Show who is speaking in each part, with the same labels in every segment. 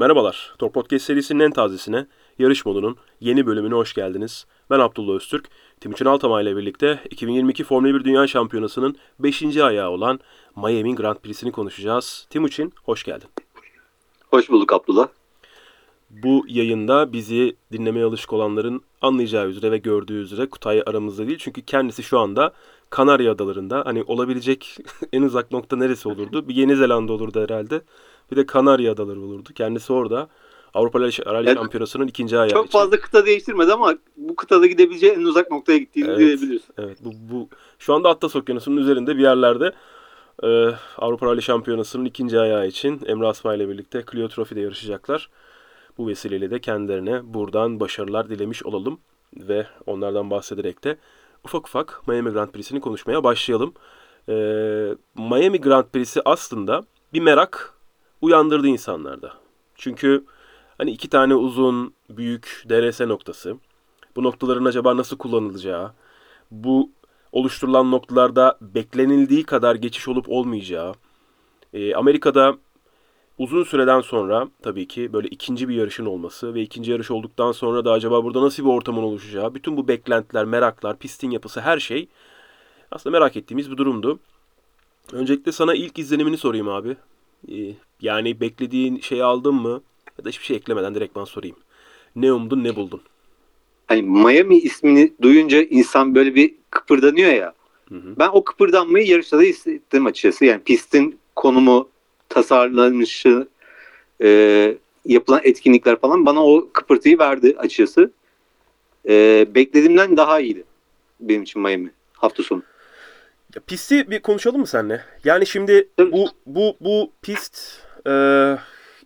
Speaker 1: Merhabalar, Tor Podcast serisinin en tazesine, yarış modunun yeni bölümüne hoş geldiniz. Ben Abdullah Öztürk, Timuçin Altamay ile birlikte 2022 Formula 1 Dünya Şampiyonası'nın 5. ayağı olan Miami Grand Prix'sini konuşacağız. Timuçin, hoş geldin.
Speaker 2: Hoş bulduk Abdullah.
Speaker 1: Bu yayında bizi dinlemeye alışık olanların anlayacağı üzere ve gördüğü üzere Kutay aramızda değil. Çünkü kendisi şu anda Kanarya Adaları'nda. Hani olabilecek en uzak nokta neresi olurdu? Bir Yeni Zelanda olurdu herhalde. Bir de Kanarya Adaları olurdu. Kendisi orada. Avrupa Rally evet. Şampiyonası'nın ikinci ayağı
Speaker 2: Çok
Speaker 1: için.
Speaker 2: fazla kıta değiştirmedi ama bu kıtada gidebileceği en uzak noktaya gittiğini
Speaker 1: Evet.
Speaker 2: diyebiliriz.
Speaker 1: Evet bu, bu şu anda Atlas Okyanusu'nun üzerinde bir yerlerde e, Avrupa Rally Şampiyonası'nın ikinci ayağı için Emre Asma ile birlikte Clio Trophy'de yarışacaklar. Bu vesileyle de kendilerine buradan başarılar dilemiş olalım ve onlardan bahsederek de ufak ufak Miami Grand Prix'sini konuşmaya başlayalım. E, Miami Grand Prix'si aslında bir merak uyandırdı insanlarda. Çünkü hani iki tane uzun, büyük DRS noktası. Bu noktaların acaba nasıl kullanılacağı, bu oluşturulan noktalarda beklenildiği kadar geçiş olup olmayacağı, e, Amerika'da uzun süreden sonra tabii ki böyle ikinci bir yarışın olması ve ikinci yarış olduktan sonra da acaba burada nasıl bir ortamın oluşacağı, bütün bu beklentiler, meraklar, pistin yapısı her şey aslında merak ettiğimiz bir durumdu. Öncelikle sana ilk izlenimini sorayım abi. E, yani beklediğin şeyi aldın mı? Ya da hiçbir şey eklemeden direkt ben sorayım. Ne umdun, ne buldun?
Speaker 2: Hani Miami ismini duyunca insan böyle bir kıpırdanıyor ya.
Speaker 1: Hı hı.
Speaker 2: Ben o kıpırdanmayı yarışta da hissettim açıkçası. Yani pistin konumu, tasarlanışı, e, yapılan etkinlikler falan bana o kıpırtıyı verdi açıkçası. E, beklediğimden daha iyiydi benim için Miami hafta sonu.
Speaker 1: Ya pisti bir konuşalım mı seninle? Yani şimdi bu bu bu pist e,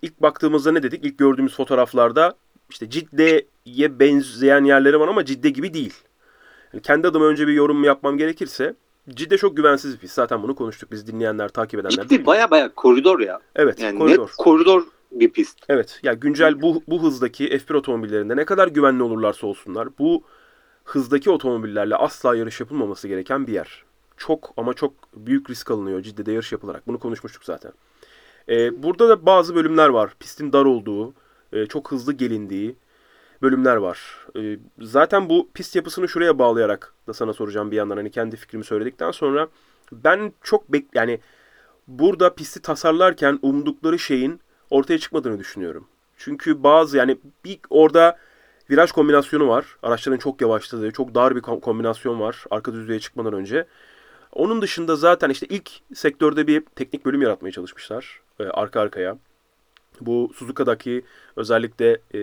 Speaker 1: ilk baktığımızda ne dedik? İlk gördüğümüz fotoğraflarda işte Cidde'ye benzeyen yerleri var ama Cidde gibi değil. Yani kendi adıma önce bir yorum yapmam gerekirse Cidde çok güvensiz bir pist. Zaten bunu konuştuk biz dinleyenler, takip edenler.
Speaker 2: Ciddi baya baya koridor ya.
Speaker 1: Evet,
Speaker 2: Yani
Speaker 1: koridor.
Speaker 2: net koridor bir pist.
Speaker 1: Evet. Ya güncel bu bu hızdaki F1 otomobillerinde ne kadar güvenli olurlarsa olsunlar bu hızdaki otomobillerle asla yarış yapılmaması gereken bir yer. Çok ama çok büyük risk alınıyor Cidde'de yarış yapılarak. Bunu konuşmuştuk zaten. Ee, burada da bazı bölümler var. Pistin dar olduğu, e, çok hızlı gelindiği bölümler var. Ee, zaten bu pist yapısını şuraya bağlayarak da sana soracağım bir yandan. Hani kendi fikrimi söyledikten sonra ben çok bek yani burada pisti tasarlarken umdukları şeyin ortaya çıkmadığını düşünüyorum. Çünkü bazı yani bir orada viraj kombinasyonu var. Araçların çok yavaşladığı, çok dar bir kom- kombinasyon var arka düzlüğe çıkmadan önce. Onun dışında zaten işte ilk sektörde bir teknik bölüm yaratmaya çalışmışlar e, arka arkaya. Bu Suzuka'daki özellikle e,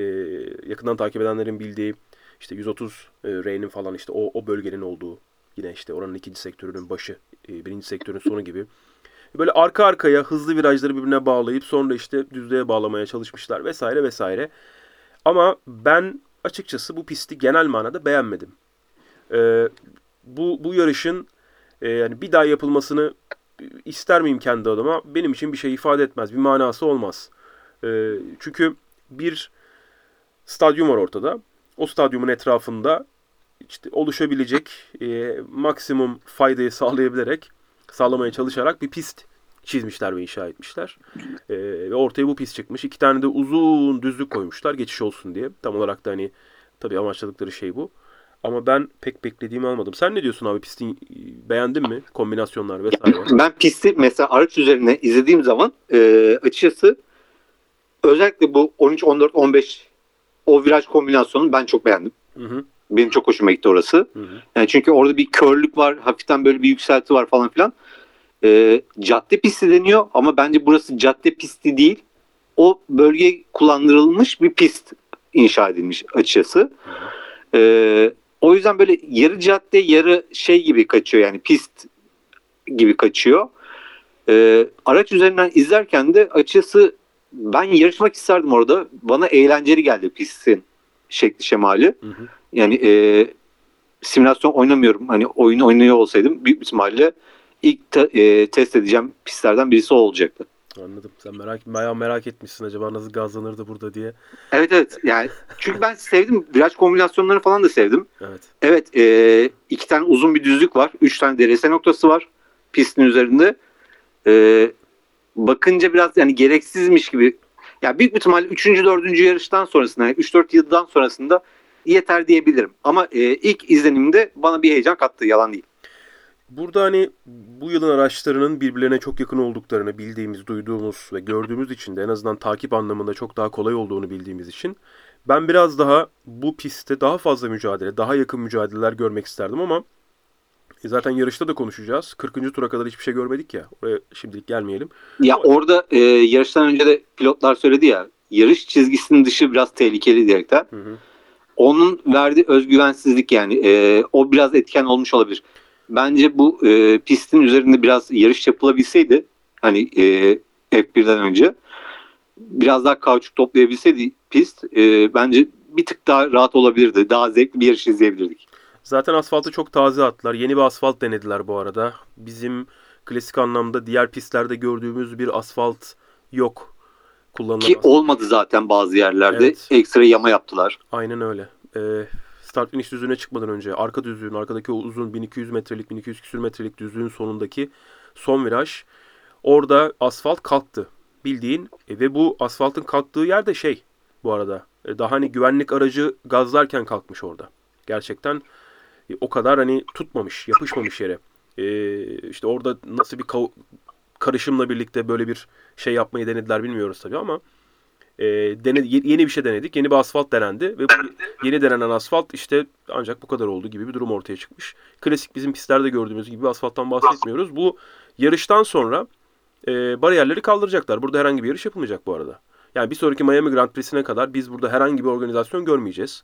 Speaker 1: yakından takip edenlerin bildiği işte 130 e, R'nin falan işte o, o bölgenin olduğu yine işte oranın ikinci sektörünün başı, e, birinci sektörün sonu gibi. Böyle arka arkaya hızlı virajları birbirine bağlayıp sonra işte düzlüğe bağlamaya çalışmışlar vesaire vesaire. Ama ben açıkçası bu pisti genel manada beğenmedim. Ee, bu bu yarışın e, yani bir daha yapılmasını ister miyim kendi adıma? Benim için bir şey ifade etmez. Bir manası olmaz. Ee, çünkü bir stadyum var ortada. O stadyumun etrafında işte oluşabilecek e, maksimum faydayı sağlayabilerek sağlamaya çalışarak bir pist çizmişler ve inşa etmişler. Ee, ve ortaya bu pist çıkmış. İki tane de uzun düzlük koymuşlar geçiş olsun diye. Tam olarak da hani tabii amaçladıkları şey bu. Ama ben pek beklediğimi almadım. Sen ne diyorsun abi pistin e, beğendin mi? Kombinasyonlar vesaire.
Speaker 2: Ben pisti mesela araç üzerine izlediğim zaman e, açıkçası özellikle bu 13, 14, 15 o viraj kombinasyonunu ben çok beğendim.
Speaker 1: Hı hı,
Speaker 2: Benim çok hoşuma gitti orası.
Speaker 1: hı hı.
Speaker 2: Yani çünkü orada bir körlük var, hafiften böyle bir yükselti var falan filan. E, cadde pisti deniyor ama bence burası cadde pisti değil. O bölge kullandırılmış bir pist inşa edilmiş açıkçası. E, o yüzden böyle yarı cadde yarı şey gibi kaçıyor yani pist gibi kaçıyor. E, araç üzerinden izlerken de açıkçası ben yarışmak isterdim orada. Bana eğlenceli geldi pistin şekli şemali.
Speaker 1: Hı hı.
Speaker 2: Yani e, simülasyon oynamıyorum. Hani oyun oynuyor olsaydım büyük ihtimalle ilk te- e, test edeceğim pistlerden birisi olacaktı.
Speaker 1: Anladım. Sen merak bayağı merak etmişsin acaba nasıl gazlanırdı burada diye.
Speaker 2: Evet evet. Yani çünkü ben sevdim. Viraj kombinasyonlarını falan da sevdim.
Speaker 1: Evet.
Speaker 2: Evet. E, iki tane uzun bir düzlük var. Üç tane DRS noktası var pistin üzerinde. E, bakınca biraz yani gereksizmiş gibi Ya büyük bir ihtimalle 3. 4. yarıştan sonrasında 3-4 yıldan sonrasında yeter diyebilirim. Ama e, ilk izlenimde bana bir heyecan kattı yalan değil.
Speaker 1: Burada hani bu yılın araçlarının birbirlerine çok yakın olduklarını bildiğimiz, duyduğumuz ve gördüğümüz için de en azından takip anlamında çok daha kolay olduğunu bildiğimiz için ben biraz daha bu pistte daha fazla mücadele, daha yakın mücadeleler görmek isterdim ama e, zaten yarışta da konuşacağız. 40. tura kadar hiçbir şey görmedik ya. Oraya şimdilik gelmeyelim.
Speaker 2: Ya orada e, yarıştan önce de pilotlar söyledi ya yarış çizgisinin dışı biraz tehlikeli diyerekten.
Speaker 1: Hı hı.
Speaker 2: Onun verdiği özgüvensizlik yani e, o biraz etken olmuş olabilir. Bence bu e, pistin üzerinde biraz yarış yapılabilseydi hani e, F1'den önce biraz daha kauçuk toplayabilseydi pist e, bence bir tık daha rahat olabilirdi. Daha zevkli bir yarış izleyebilirdik.
Speaker 1: Zaten asfaltı çok taze attılar. Yeni bir asfalt denediler bu arada. Bizim klasik anlamda diğer pistlerde gördüğümüz bir asfalt yok. Kullanılan
Speaker 2: Ki
Speaker 1: asfalt.
Speaker 2: olmadı zaten bazı yerlerde.
Speaker 1: Evet.
Speaker 2: Ekstra yama yaptılar.
Speaker 1: Aynen öyle. Ee, start finish düzlüğüne çıkmadan önce arka düzlüğün, arkadaki o uzun 1200 metrelik, 1200 küsür metrelik düzlüğün sonundaki son viraj. Orada asfalt kalktı. Bildiğin e, ve bu asfaltın kalktığı yer de şey bu arada. e, daha hani güvenlik aracı gazlarken kalkmış orada. Gerçekten e, o kadar hani tutmamış, yapışmamış yere. E, işte orada nasıl bir karışımla birlikte böyle bir şey yapmayı denediler bilmiyoruz tabii ama e, dene- ye- yeni bir şey denedik. Yeni bir asfalt denendi ve bu yeni denenen asfalt işte ancak bu kadar oldu gibi bir durum ortaya çıkmış. Klasik bizim pistlerde gördüğümüz gibi asfalttan bahsetmiyoruz. Bu yarıştan sonra e, bariyerleri kaldıracaklar. Burada herhangi bir yarış yapılmayacak bu arada. Yani bir sonraki Miami Grand Prix'sine kadar biz burada herhangi bir organizasyon görmeyeceğiz.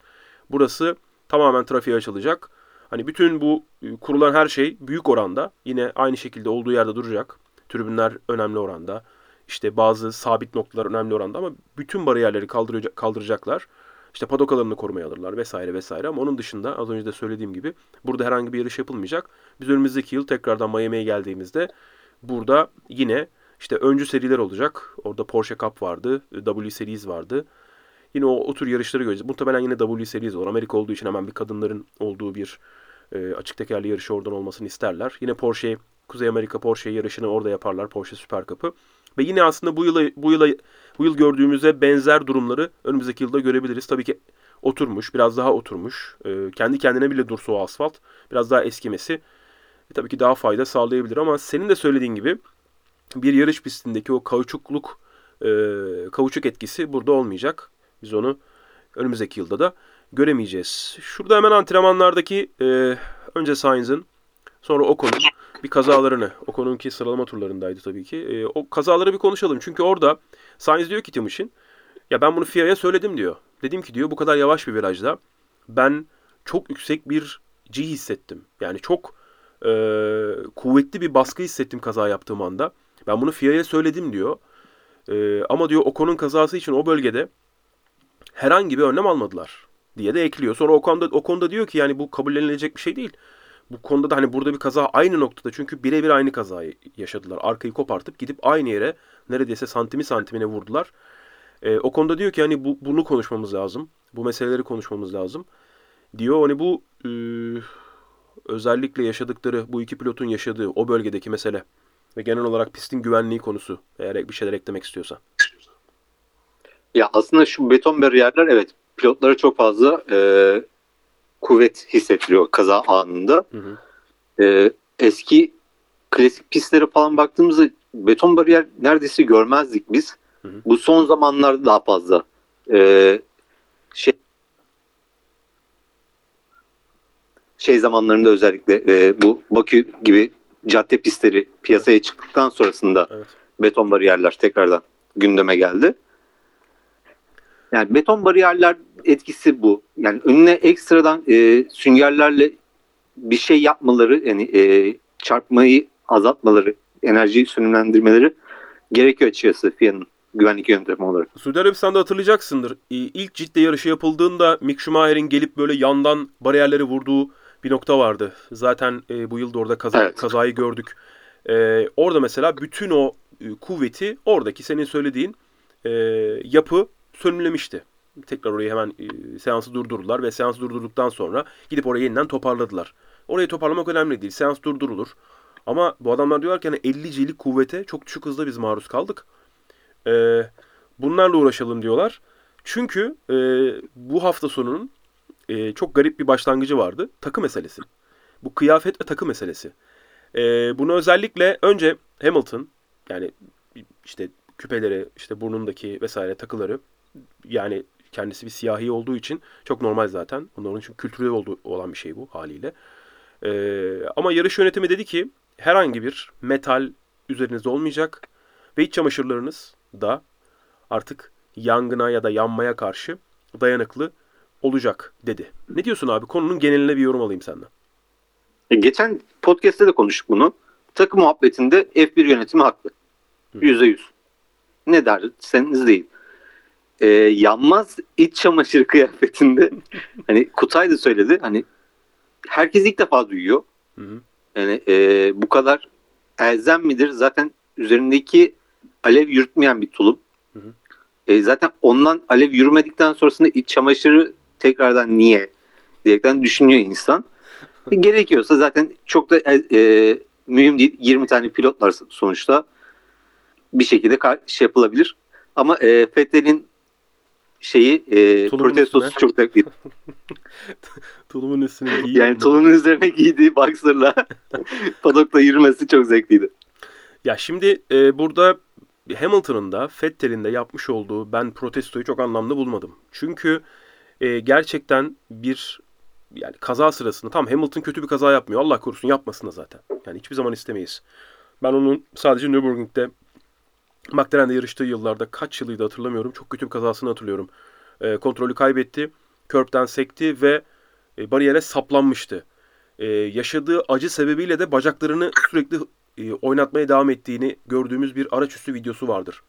Speaker 1: Burası tamamen trafiğe açılacak. Hani bütün bu e, kurulan her şey büyük oranda yine aynı şekilde olduğu yerde duracak. Tribünler önemli oranda. İşte bazı sabit noktalar önemli oranda ama bütün bariyerleri kaldıracak, kaldıracaklar. İşte padok alanını korumaya alırlar vesaire vesaire ama onun dışında az önce de söylediğim gibi burada herhangi bir yarış yapılmayacak. Biz önümüzdeki yıl tekrardan Miami'ye geldiğimizde burada yine işte öncü seriler olacak. Orada Porsche Cup vardı, W Series vardı. Yine o, o tür yarışları göreceğiz. Muhtemelen yine W Series olur. Amerika olduğu için hemen bir kadınların olduğu bir e, açık tekerli yarışı oradan olmasını isterler. Yine Porsche, Kuzey Amerika Porsche yarışını orada yaparlar. Porsche Süper Cup'ı. Ve yine aslında bu yıla bu yıla bu yıl gördüğümüze benzer durumları önümüzdeki yılda görebiliriz. Tabii ki oturmuş, biraz daha oturmuş. E, kendi kendine bile dursa o asfalt biraz daha eskimesi e, tabii ki daha fayda sağlayabilir ama senin de söylediğin gibi bir yarış pistindeki o kauçukluk e, kauçuk etkisi burada olmayacak. Biz onu önümüzdeki yılda da göremeyeceğiz. Şurada hemen antrenmanlardaki e, önce Sainz'ın sonra Ocon'un bir kazalarını, Ocon'unki sıralama turlarındaydı tabii ki. E, o kazaları bir konuşalım. Çünkü orada Sainz diyor ki Timuçin, ya ben bunu FIA'ya söyledim diyor. Dedim ki diyor bu kadar yavaş bir virajda ben çok yüksek bir G hissettim. Yani çok e, kuvvetli bir baskı hissettim kaza yaptığım anda. Ben bunu FIA'ya söyledim diyor. E, ama diyor Ocon'un kazası için o bölgede herhangi bir önlem almadılar diye de ekliyor. Sonra Ocon da, Ocon da diyor ki yani bu kabullenilecek bir şey değil. Bu konuda da hani burada bir kaza aynı noktada çünkü birebir aynı kazayı yaşadılar. Arkayı kopartıp gidip aynı yere neredeyse santimi santimine vurdular. E, o konuda diyor ki hani bu, bunu konuşmamız lazım. Bu meseleleri konuşmamız lazım. Diyor hani bu e, özellikle yaşadıkları bu iki pilotun yaşadığı o bölgedeki mesele ve genel olarak pistin güvenliği konusu eğer bir şeyler eklemek istiyorsan.
Speaker 2: Ya aslında şu beton bariyerler evet pilotlara çok fazla e, kuvvet hissettiriyor kaza anında.
Speaker 1: Hı hı.
Speaker 2: E, eski klasik pistlere falan baktığımızda beton bariyer neredeyse görmezdik biz.
Speaker 1: Hı hı.
Speaker 2: Bu son zamanlarda daha fazla e, şey şey zamanlarında özellikle e, bu Bakü gibi cadde pistleri piyasaya çıktıktan sonrasında
Speaker 1: Evet.
Speaker 2: beton bariyerler tekrardan gündeme geldi. Yani beton bariyerler etkisi bu. Yani önüne ekstradan e, süngerlerle bir şey yapmaları yani e, çarpmayı azaltmaları, enerjiyi sönümlendirmeleri gerekiyor açıkçası FIA'nın güvenlik yöntemi olarak.
Speaker 1: Suudi Arabistan'da hatırlayacaksındır. İ- İlk ciddi yarışı yapıldığında Mick Schumacher'in gelip böyle yandan bariyerleri vurduğu bir nokta vardı. Zaten e, bu yıl da orada kaza,
Speaker 2: Evet.
Speaker 1: kazayı gördük. E, orada mesela bütün o e, kuvveti oradaki senin söylediğin e, yapı sönümlemişti. Tekrar orayı hemen e, seansı durdurdular ve seansı durdurduktan sonra gidip orayı yeniden toparladılar. Orayı toparlamak önemli değil. Seans durdurulur. Ama bu adamlar diyorlar ki hani 50 G'lik kuvvete çok düşük hızda biz maruz kaldık. Ee, bunlarla uğraşalım diyorlar. Çünkü e, bu hafta sonunun e, çok garip bir başlangıcı vardı. Takı meselesi. Bu kıyafet ve takı meselesi. E, bunu özellikle önce Hamilton yani işte küpeleri, işte burnundaki vesaire takıları yani kendisi bir siyahi olduğu için çok normal zaten. Bunların için kültürel olduğu, olan bir şey bu haliyle. Ee, ama yarış yönetimi dedi ki herhangi bir metal üzerinizde olmayacak ve iç çamaşırlarınız da artık yangına ya da yanmaya karşı dayanıklı olacak dedi. Ne diyorsun abi? Konunun geneline bir yorum alayım senden.
Speaker 2: E, Geçen podcast'te de konuştuk bunu. Takım muhabbetinde F1 yönetimi haklı. Yüzde yüz. Ne derseniz değil. Ee, yanmaz iç çamaşır kıyafetinde hani Kutay da söyledi hani herkes ilk defa duyuyor.
Speaker 1: Hı hı.
Speaker 2: Yani e, bu kadar elzem midir? Zaten üzerindeki alev yürütmeyen bir tulum.
Speaker 1: Hı hı.
Speaker 2: E, zaten ondan alev yürümedikten sonrasında iç çamaşırı tekrardan niye diyerekten düşünüyor insan. E, gerekiyorsa zaten çok da e, e, mühim değil. 20 tane pilotlar sonuçta bir şekilde şey yapılabilir. Ama e, Fettel'in şeyi e,
Speaker 1: Tulumun
Speaker 2: protestosu
Speaker 1: üstüne.
Speaker 2: çok zevkliydi.
Speaker 1: Tulumun üstüne giyin.
Speaker 2: Yani tulumun üzerine giydiği boxer'la padokta yürümesi çok zevkliydi.
Speaker 1: Ya şimdi e, burada Hamilton'ın da Vettel'in de yapmış olduğu ben protestoyu çok anlamlı bulmadım. Çünkü e, gerçekten bir yani kaza sırasında tam Hamilton kötü bir kaza yapmıyor. Allah korusun yapmasın da zaten. Yani hiçbir zaman istemeyiz. Ben onun sadece Nürburgring'de McLaren'de yarıştığı yıllarda kaç yılıydı hatırlamıyorum. Çok kötü bir kazasını hatırlıyorum. E, kontrolü kaybetti. Körbden sekti ve e, bariyere saplanmıştı. E, yaşadığı acı sebebiyle de bacaklarını sürekli e, oynatmaya devam ettiğini gördüğümüz bir araçüstü videosu vardır.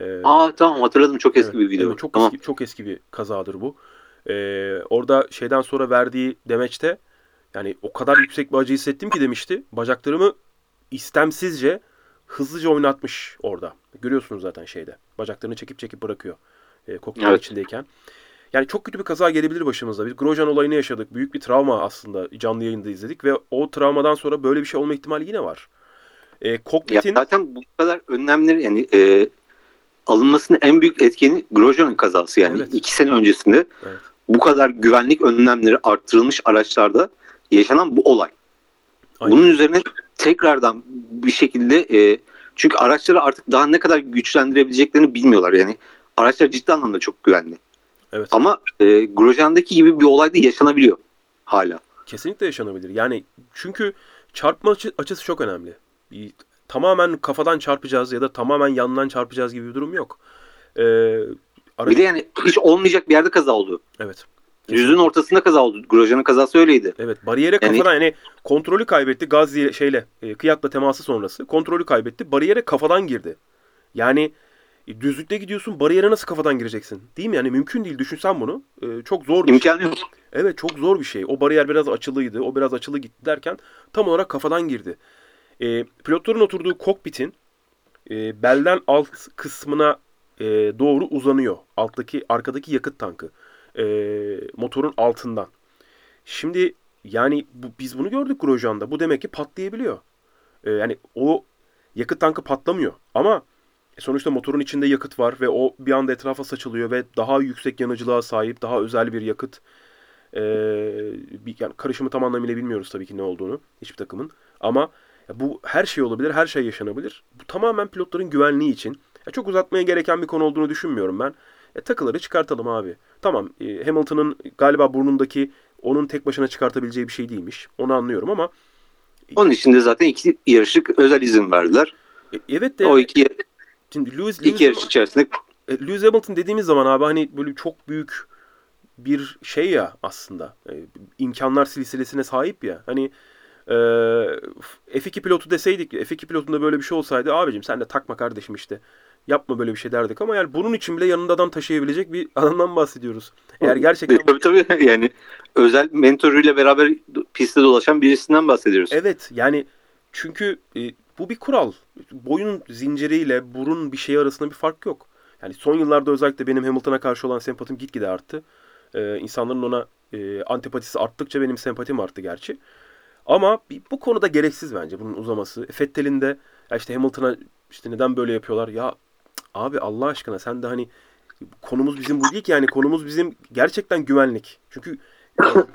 Speaker 1: E,
Speaker 2: Aa tamam hatırladım çok eski
Speaker 1: evet,
Speaker 2: bir video.
Speaker 1: evet, çok
Speaker 2: tamam.
Speaker 1: eski çok eski bir kazadır bu. E, orada şeyden sonra verdiği demeçte yani o kadar yüksek bir acı hissettim ki demişti. Bacaklarımı istemsizce hızlıca oynatmış orada. Görüyorsunuz zaten şeyde. Bacaklarını çekip çekip bırakıyor. E, kokpitin
Speaker 2: Evet.
Speaker 1: içindeyken. Yani çok kötü bir kaza gelebilir başımıza. Biz Grosjean olayını yaşadık. Büyük bir travma aslında canlı yayında izledik ve o travmadan sonra böyle bir şey olma ihtimali yine var. E,
Speaker 2: Ya
Speaker 1: kokpitin
Speaker 2: zaten bu kadar önlemleri yani e, alınmasının en büyük etkeni Grosjean'ın kazası yani
Speaker 1: Evet.
Speaker 2: iki sene öncesinde
Speaker 1: Evet.
Speaker 2: bu kadar güvenlik önlemleri arttırılmış araçlarda yaşanan bu olay.
Speaker 1: Aynen.
Speaker 2: Bunun üzerine tekrardan bir şekilde e, çünkü araçları artık daha ne kadar güçlendirebileceklerini bilmiyorlar yani araçlar ciddi anlamda çok güvenli.
Speaker 1: Evet.
Speaker 2: Ama e, Grosjean'daki gibi bir olay da yaşanabiliyor hala.
Speaker 1: Kesinlikle yaşanabilir. Yani çünkü çarpma açı- açısı çok önemli. Tamamen kafadan çarpacağız ya da tamamen yandan çarpacağız gibi bir durum yok. Ee, ara-
Speaker 2: Bir de yani hiç olmayacak bir yerde kaza oldu.
Speaker 1: evet.
Speaker 2: Yüzün ortasında kaza oldu. Grosjean'ın kazası öyleydi.
Speaker 1: Evet bariyere
Speaker 2: Yani-
Speaker 1: kafadan yani kontrolü kaybetti Gazli şeyle e, kıyakla teması sonrası kontrolü kaybetti bariyere kafadan girdi. Yani e, düzlükte gidiyorsun bariyere nasıl kafadan gireceksin? Değil mi? Yani mümkün değil düşünsen bunu. E, çok zor bir şey.
Speaker 2: İmkanı yok.
Speaker 1: Evet çok zor bir şey. O bariyer biraz açılıydı. O biraz açılı gitti derken tam olarak kafadan girdi. E, pilotların oturduğu kokpitin e, belden alt kısmına e, doğru uzanıyor. Alttaki arkadaki yakıt tankı. E, motorun altından. Şimdi yani bu, biz bunu gördük Grosjean'da. Bu demek ki patlayabiliyor. E, yani o yakıt tankı patlamıyor. Ama sonuçta motorun içinde yakıt var ve o bir anda etrafa saçılıyor ve daha yüksek yanıcılığa sahip, daha özel bir yakıt. Ee, bir, yani karışımı tam anlamıyla bilmiyoruz tabii ki ne olduğunu hiçbir takımın. Ama bu her şey olabilir, her şey yaşanabilir. Bu tamamen pilotların güvenliği için. Ya çok uzatmaya gereken bir konu olduğunu düşünmüyorum ben. E, takıları çıkartalım abi. Tamam e, Hamilton'ın galiba burnundaki onun tek başına çıkartabileceği bir şey değilmiş. Onu anlıyorum ama
Speaker 2: Onun için de zaten iki yarışlık özel izin verdiler.
Speaker 1: e, evet de
Speaker 2: O iki,
Speaker 1: şimdi Lewis, Lewis,
Speaker 2: iki yarış içerisinde
Speaker 1: E, Lewis Hamilton dediğimiz zaman abi hani böyle çok büyük bir şey ya aslında. E, imkanlar silsilesine sahip ya. Hani e, F2 pilotu deseydik, F2 pilotunda böyle bir şey olsaydı abicim sen de takma kardeşim işte. Yapma böyle bir şey derdik ama yani bunun için bile yanında adam taşıyabilecek bir adamdan bahsediyoruz. Eğer gerçekten
Speaker 2: tabii tabii yani özel mentoruyla beraber pistte dolaşan birisinden bahsediyoruz.
Speaker 1: Evet yani çünkü e, bu bir kural. Boyun zinciriyle burun bir şey arasında bir fark yok. Yani son yıllarda özellikle benim Hamilton'a karşı olan sempatim gitgide arttı. Ee, insanların ona e, antipatisi arttıkça benim sempatim arttı gerçi. Ama bu konuda gereksiz bence bunun uzaması. Fettel'in de işte Hamilton'a işte neden böyle yapıyorlar? Ya Abi Allah aşkına sen de hani konumuz bizim bu değil ki yani konumuz bizim gerçekten güvenlik. Çünkü yani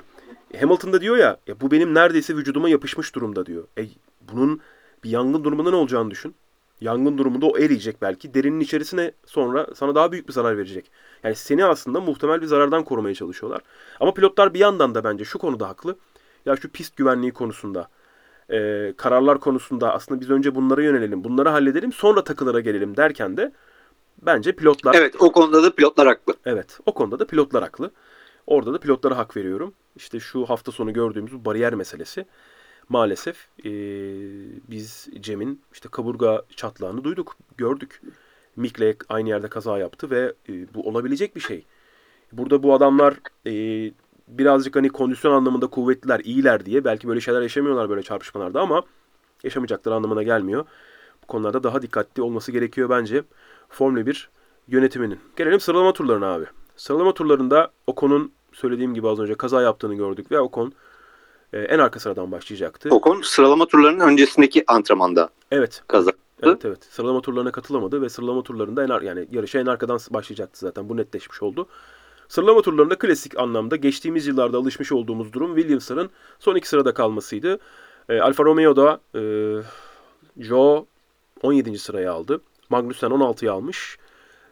Speaker 1: Hamilton diyor ya, ya bu benim neredeyse vücuduma yapışmış durumda diyor. E, bunun bir yangın durumunda ne olacağını düşün. Yangın durumunda o eriyecek belki. Derinin içerisine sonra sana daha büyük bir zarar verecek. Yani seni aslında muhtemel bir zarardan korumaya çalışıyorlar. Ama pilotlar bir yandan da bence şu konuda haklı. Ya şu pist güvenliği konusunda, e, kararlar konusunda aslında biz önce bunlara yönelelim, bunları halledelim, sonra takılara gelelim derken de bence pilotlar...
Speaker 2: Evet o konuda da pilotlar haklı.
Speaker 1: Evet o konuda da pilotlar haklı. Orada da pilotlara hak veriyorum. İşte şu hafta sonu gördüğümüz bu bariyer meselesi maalesef e, biz Cem'in işte kaburga çatlağını duyduk, gördük. Mik'le aynı yerde kaza yaptı ve e, bu olabilecek bir şey. Burada bu adamlar e, birazcık hani kondisyon anlamında kuvvetliler, iyiler diye belki böyle şeyler yaşamıyorlar böyle çarpışmalarda ama yaşamayacakları anlamına gelmiyor. Bu konularda daha dikkatli olması gerekiyor bence Formula 1 yönetiminin. Gelelim sıralama turlarına abi. Sıralama turlarında Ocon'un söylediğim gibi az önce kaza yaptığını gördük ve Ocon e, en arka sıradan başlayacaktı.
Speaker 2: Ocon sıralama turlarının öncesindeki antrenmanda
Speaker 1: Evet.
Speaker 2: kaza.
Speaker 1: Evet evet. Sıralama turlarına katılamadı ve sıralama turlarında en ar- yani yarışa en arkadan başlayacaktı zaten. Bu netleşmiş oldu. Sıralama turlarında klasik anlamda geçtiğimiz yıllarda alışmış olduğumuz durum Williams'ın son iki sırada kalmasıydı. E, Alfa Romeo'da e, Joe 17. sırayı aldı. Magnussen 16'yı almış.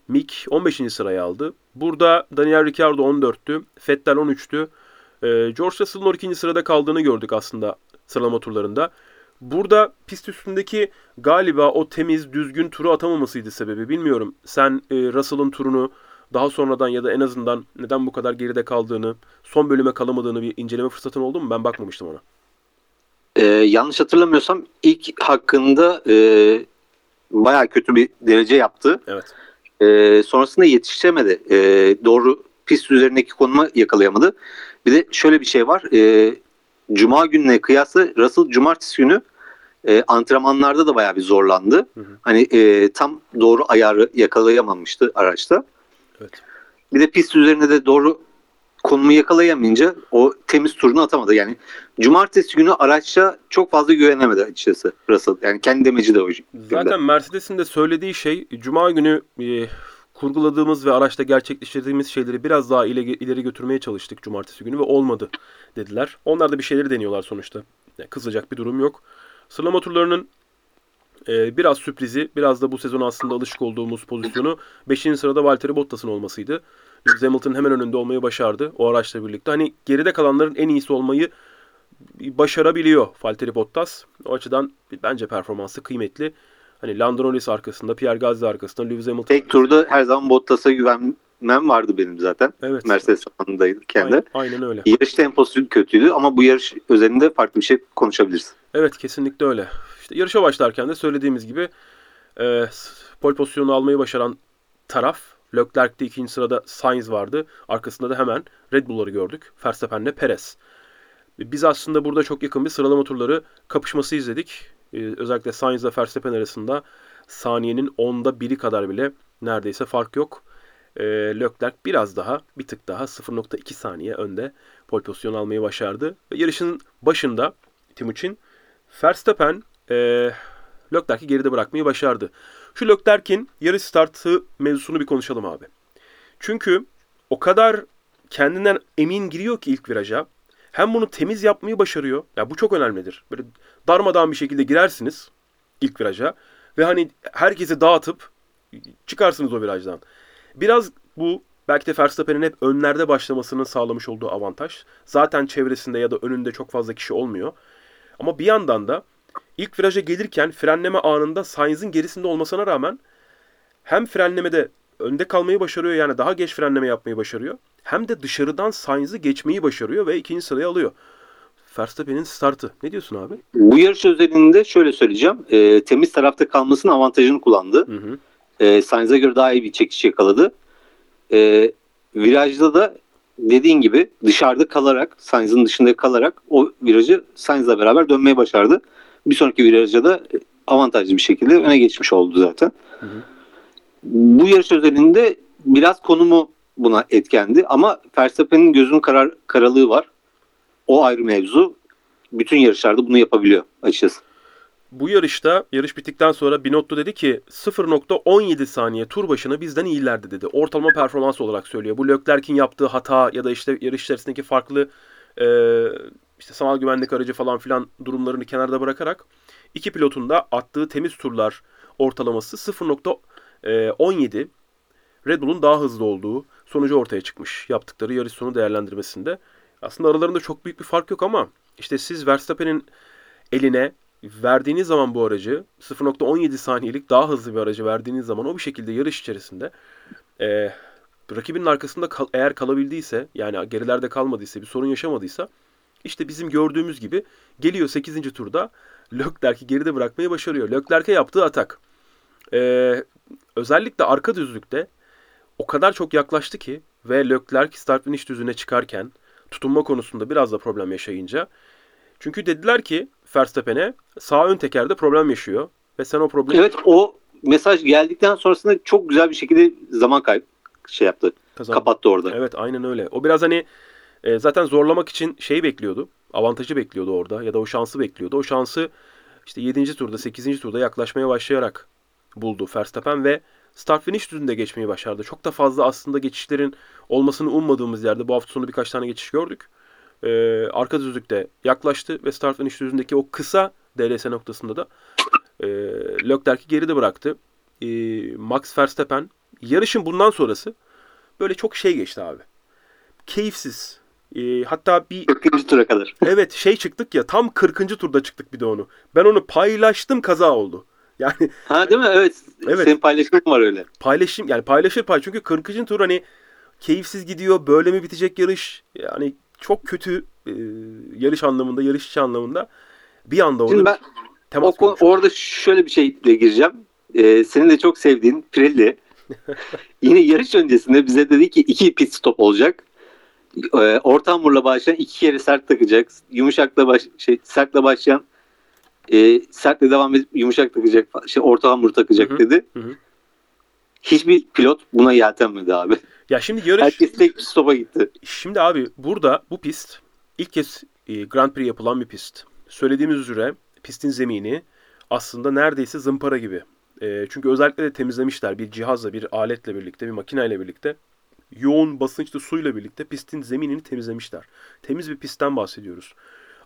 Speaker 1: Mick 15. sırayı aldı. Burada Daniel Ricciardo 14'tü. Vettel 13'tü. E, George Russell'ın 12. sırada kaldığını gördük aslında sıralama turlarında. Burada pist üstündeki galiba o temiz, düzgün turu atamamasıydı sebebi. Bilmiyorum. Sen e, Russell'ın turunu daha sonradan ya da en azından neden bu kadar geride kaldığını, son bölüme kalamadığını bir inceleme fırsatın oldu mu? Ben bakmamıştım ona.
Speaker 2: Ee, yanlış hatırlamıyorsam ilk hakkında e, bayağı kötü bir derece yaptı.
Speaker 1: Evet.
Speaker 2: E, sonrasında yetişemedi. E, doğru pist üzerindeki konuma yakalayamadı. Bir de şöyle bir şey var. E, Cuma gününe kıyasla Russell cumartesi günü e, antrenmanlarda da bayağı bir zorlandı.
Speaker 1: Hı hı.
Speaker 2: Hani e, tam doğru ayarı yakalayamamıştı araçta.
Speaker 1: Evet.
Speaker 2: Bir de pist üzerinde de doğru konumu yakalayamayınca o temiz turunu atamadı. Yani cumartesi günü araçta çok fazla güvenemedi açıkçası Russell. Yani kendi demeci de o.
Speaker 1: Zaten Mercedes'in de söylediği şey Cuma günü e, kurguladığımız ve araçta gerçekleştirdiğimiz şeyleri biraz daha ile, ileri götürmeye çalıştık cumartesi günü ve olmadı dediler. Onlar da bir şeyleri deniyorlar sonuçta. Yani kızacak bir durum yok. Sıralama turlarının e, biraz sürprizi, biraz da bu sezon aslında alışık olduğumuz pozisyonu 5. sırada Valtteri Bottas'ın olmasıydı. Lewis Hamilton hemen önünde olmayı başardı o araçla birlikte. Hani geride kalanların en iyisi olmayı başarabiliyor Valtteri Bottas. O açıdan bence performansı kıymetli. Hani Lando Norris arkasında, Pierre Gasly arkasında, Lewis Hamilton.
Speaker 2: Tek turda her zaman Bottas'a güvenmem vardı benim zaten.
Speaker 1: Evet.
Speaker 2: Mercedes zamanındayken de.
Speaker 1: Aynen, aynen öyle.
Speaker 2: Yarış temposu kötüydü ama bu yarış özelinde farklı bir şey konuşabiliriz.
Speaker 1: Evet kesinlikle öyle. İşte yarışa başlarken de söylediğimiz gibi e, pole pozisyonu almayı başaran taraf Leclerc'te ikinci sırada Sainz vardı. Arkasında da hemen Red Bull'ları gördük. Verstappen'le Perez. Biz aslında burada çok yakın bir sıralama turları kapışması izledik. E, özellikle Sainz ile Verstappen arasında saniyenin onda biri kadar bile neredeyse fark yok. E, Leclerc biraz daha, bir tık daha 0.2 saniye önde pole pozisyonu almayı başardı. Ve yarışın başında Timuçin Verstappen e, Leclerc'i geride bırakmayı başardı. Şu Leclerc'in yarış startı mevzusunu bir konuşalım abi. Çünkü o kadar kendinden emin giriyor ki ilk viraja. Hem bunu temiz yapmayı başarıyor. Ya bu çok önemlidir. Böyle darmadağın bir şekilde girersiniz ilk viraja ve hani herkesi dağıtıp çıkarsınız o virajdan. Biraz bu belki de Verstappen'in hep önlerde başlamasının sağlamış olduğu avantaj. Zaten çevresinde ya da önünde çok fazla kişi olmuyor. Ama bir yandan da ilk viraja gelirken frenleme anında Sainz'in gerisinde olmasına rağmen hem frenlemede önde kalmayı başarıyor yani daha geç frenleme yapmayı başarıyor. Hem de dışarıdan Sainz'ı geçmeyi başarıyor ve ikinci sırayı alıyor. Verstappen'in startı. Ne diyorsun abi?
Speaker 2: Bu yarış özelinde şöyle söyleyeceğim. E, temiz tarafta kalmasının avantajını kullandı.
Speaker 1: Hı hı.
Speaker 2: E, Sainz'a göre daha iyi bir çekiş yakaladı. E, virajda da dediğin gibi dışarıda kalarak, Sainz'ın dışında kalarak o virajı Sainz'la beraber dönmeye başardı. Bir sonraki virajda da avantajlı bir şekilde öne geçmiş oldu zaten.
Speaker 1: Hı hı.
Speaker 2: Bu yarış özelinde biraz konumu buna etkendi ama Verstappen'in gözünün karar, karalığı var. O ayrı mevzu. Bütün yarışlarda bunu yapabiliyor açıkçası.
Speaker 1: bu yarışta yarış bittikten sonra Binotto dedi ki 0.17 saniye tur başına bizden iyilerdi dedi. Ortalama performans olarak söylüyor. Bu Leclerc'in yaptığı hata ya da işte yarış içerisindeki farklı e, işte sanal güvenlik aracı falan filan durumlarını kenarda bırakarak iki pilotun da attığı temiz turlar ortalaması 0.17 Red Bull'un daha hızlı olduğu sonucu ortaya çıkmış yaptıkları yarış sonu değerlendirmesinde. Aslında aralarında çok büyük bir fark yok ama işte siz Verstappen'in eline verdiğiniz zaman bu aracı 0.17 saniyelik daha hızlı bir aracı verdiğiniz zaman o bir şekilde yarış içerisinde e, rakibinin arkasında kal, eğer kalabildiyse yani gerilerde kalmadıysa bir sorun yaşamadıysa işte bizim gördüğümüz gibi geliyor 8. turda Leclerc'i geride bırakmayı başarıyor. Leclerc'e yaptığı atak. E, özellikle arka düzlükte o kadar çok yaklaştı ki ve Leclerc start finish düzüne çıkarken tutunma konusunda biraz da problem yaşayınca çünkü dediler ki Verstappen'e sağ ön tekerde problem yaşıyor ve sen o problemi
Speaker 2: Evet o mesaj geldikten sonrasında çok güzel bir şekilde zaman kayıp şey yaptı.
Speaker 1: kazandın.
Speaker 2: Kapattı orada.
Speaker 1: Evet aynen öyle. O biraz hani e, zaten zorlamak için şey bekliyordu. Avantajı bekliyordu orada ya da o şansı bekliyordu. O şansı işte 7. turda 8. turda yaklaşmaya başlayarak buldu Verstappen ve start finish düzünde geçmeyi başardı. Çok da fazla aslında geçişlerin olmasını ummadığımız yerde bu hafta sonu birkaç tane geçiş gördük. Ee, arka düzlükte yaklaştı ve start finish düzündeki o kısa DRS noktasında da e, Leclerc'i geride bıraktı. E, Max Verstappen yarışın bundan sonrası böyle çok şey geçti abi. Keyifsiz. E, hatta bir
Speaker 2: 40. tura kadar.
Speaker 1: evet şey çıktık ya tam 40. turda çıktık bir de onu. Ben onu paylaştım kaza oldu. Yani
Speaker 2: Ha değil mi? Evet.
Speaker 1: Evet.
Speaker 2: Senin paylaşımın var öyle.
Speaker 1: paylaşım yani paylaşır pay çünkü 40. tur hani keyifsiz gidiyor böyle mi bitecek yarış yani çok kötü e, yarış anlamında yarış içi anlamında bir anda orada
Speaker 2: Şimdi ben
Speaker 1: temas
Speaker 2: o, konu- orada şöyle bir şeyle gireceğim. Ee, senin de çok sevdiğin Pirelli yine yarış öncesinde bize dedi ki iki pit stop olacak. Ee, orta hamurla başlayan iki kere sert takacak. Yumuşakla baş, şey, sertle başlayan e, sertle devam edip yumuşak takacak. Şey, orta hamur takacak dedi.
Speaker 1: hı hı.
Speaker 2: Hiçbir pilot buna yeltenmedi abi.
Speaker 1: Ya şimdi yarış
Speaker 2: Herkes tek pit stopa gitti.
Speaker 1: Şimdi abi burada bu pist ilk kez e, Grand Prix yapılan bir pist. Söylediğimiz üzere pistin zemini aslında neredeyse zımpara gibi. E, çünkü özellikle de temizlemişler bir cihazla, bir aletle birlikte, bir makineyle birlikte. Yoğun basınçlı suyla birlikte pistin zeminini temizlemişler. Temiz bir pistten bahsediyoruz.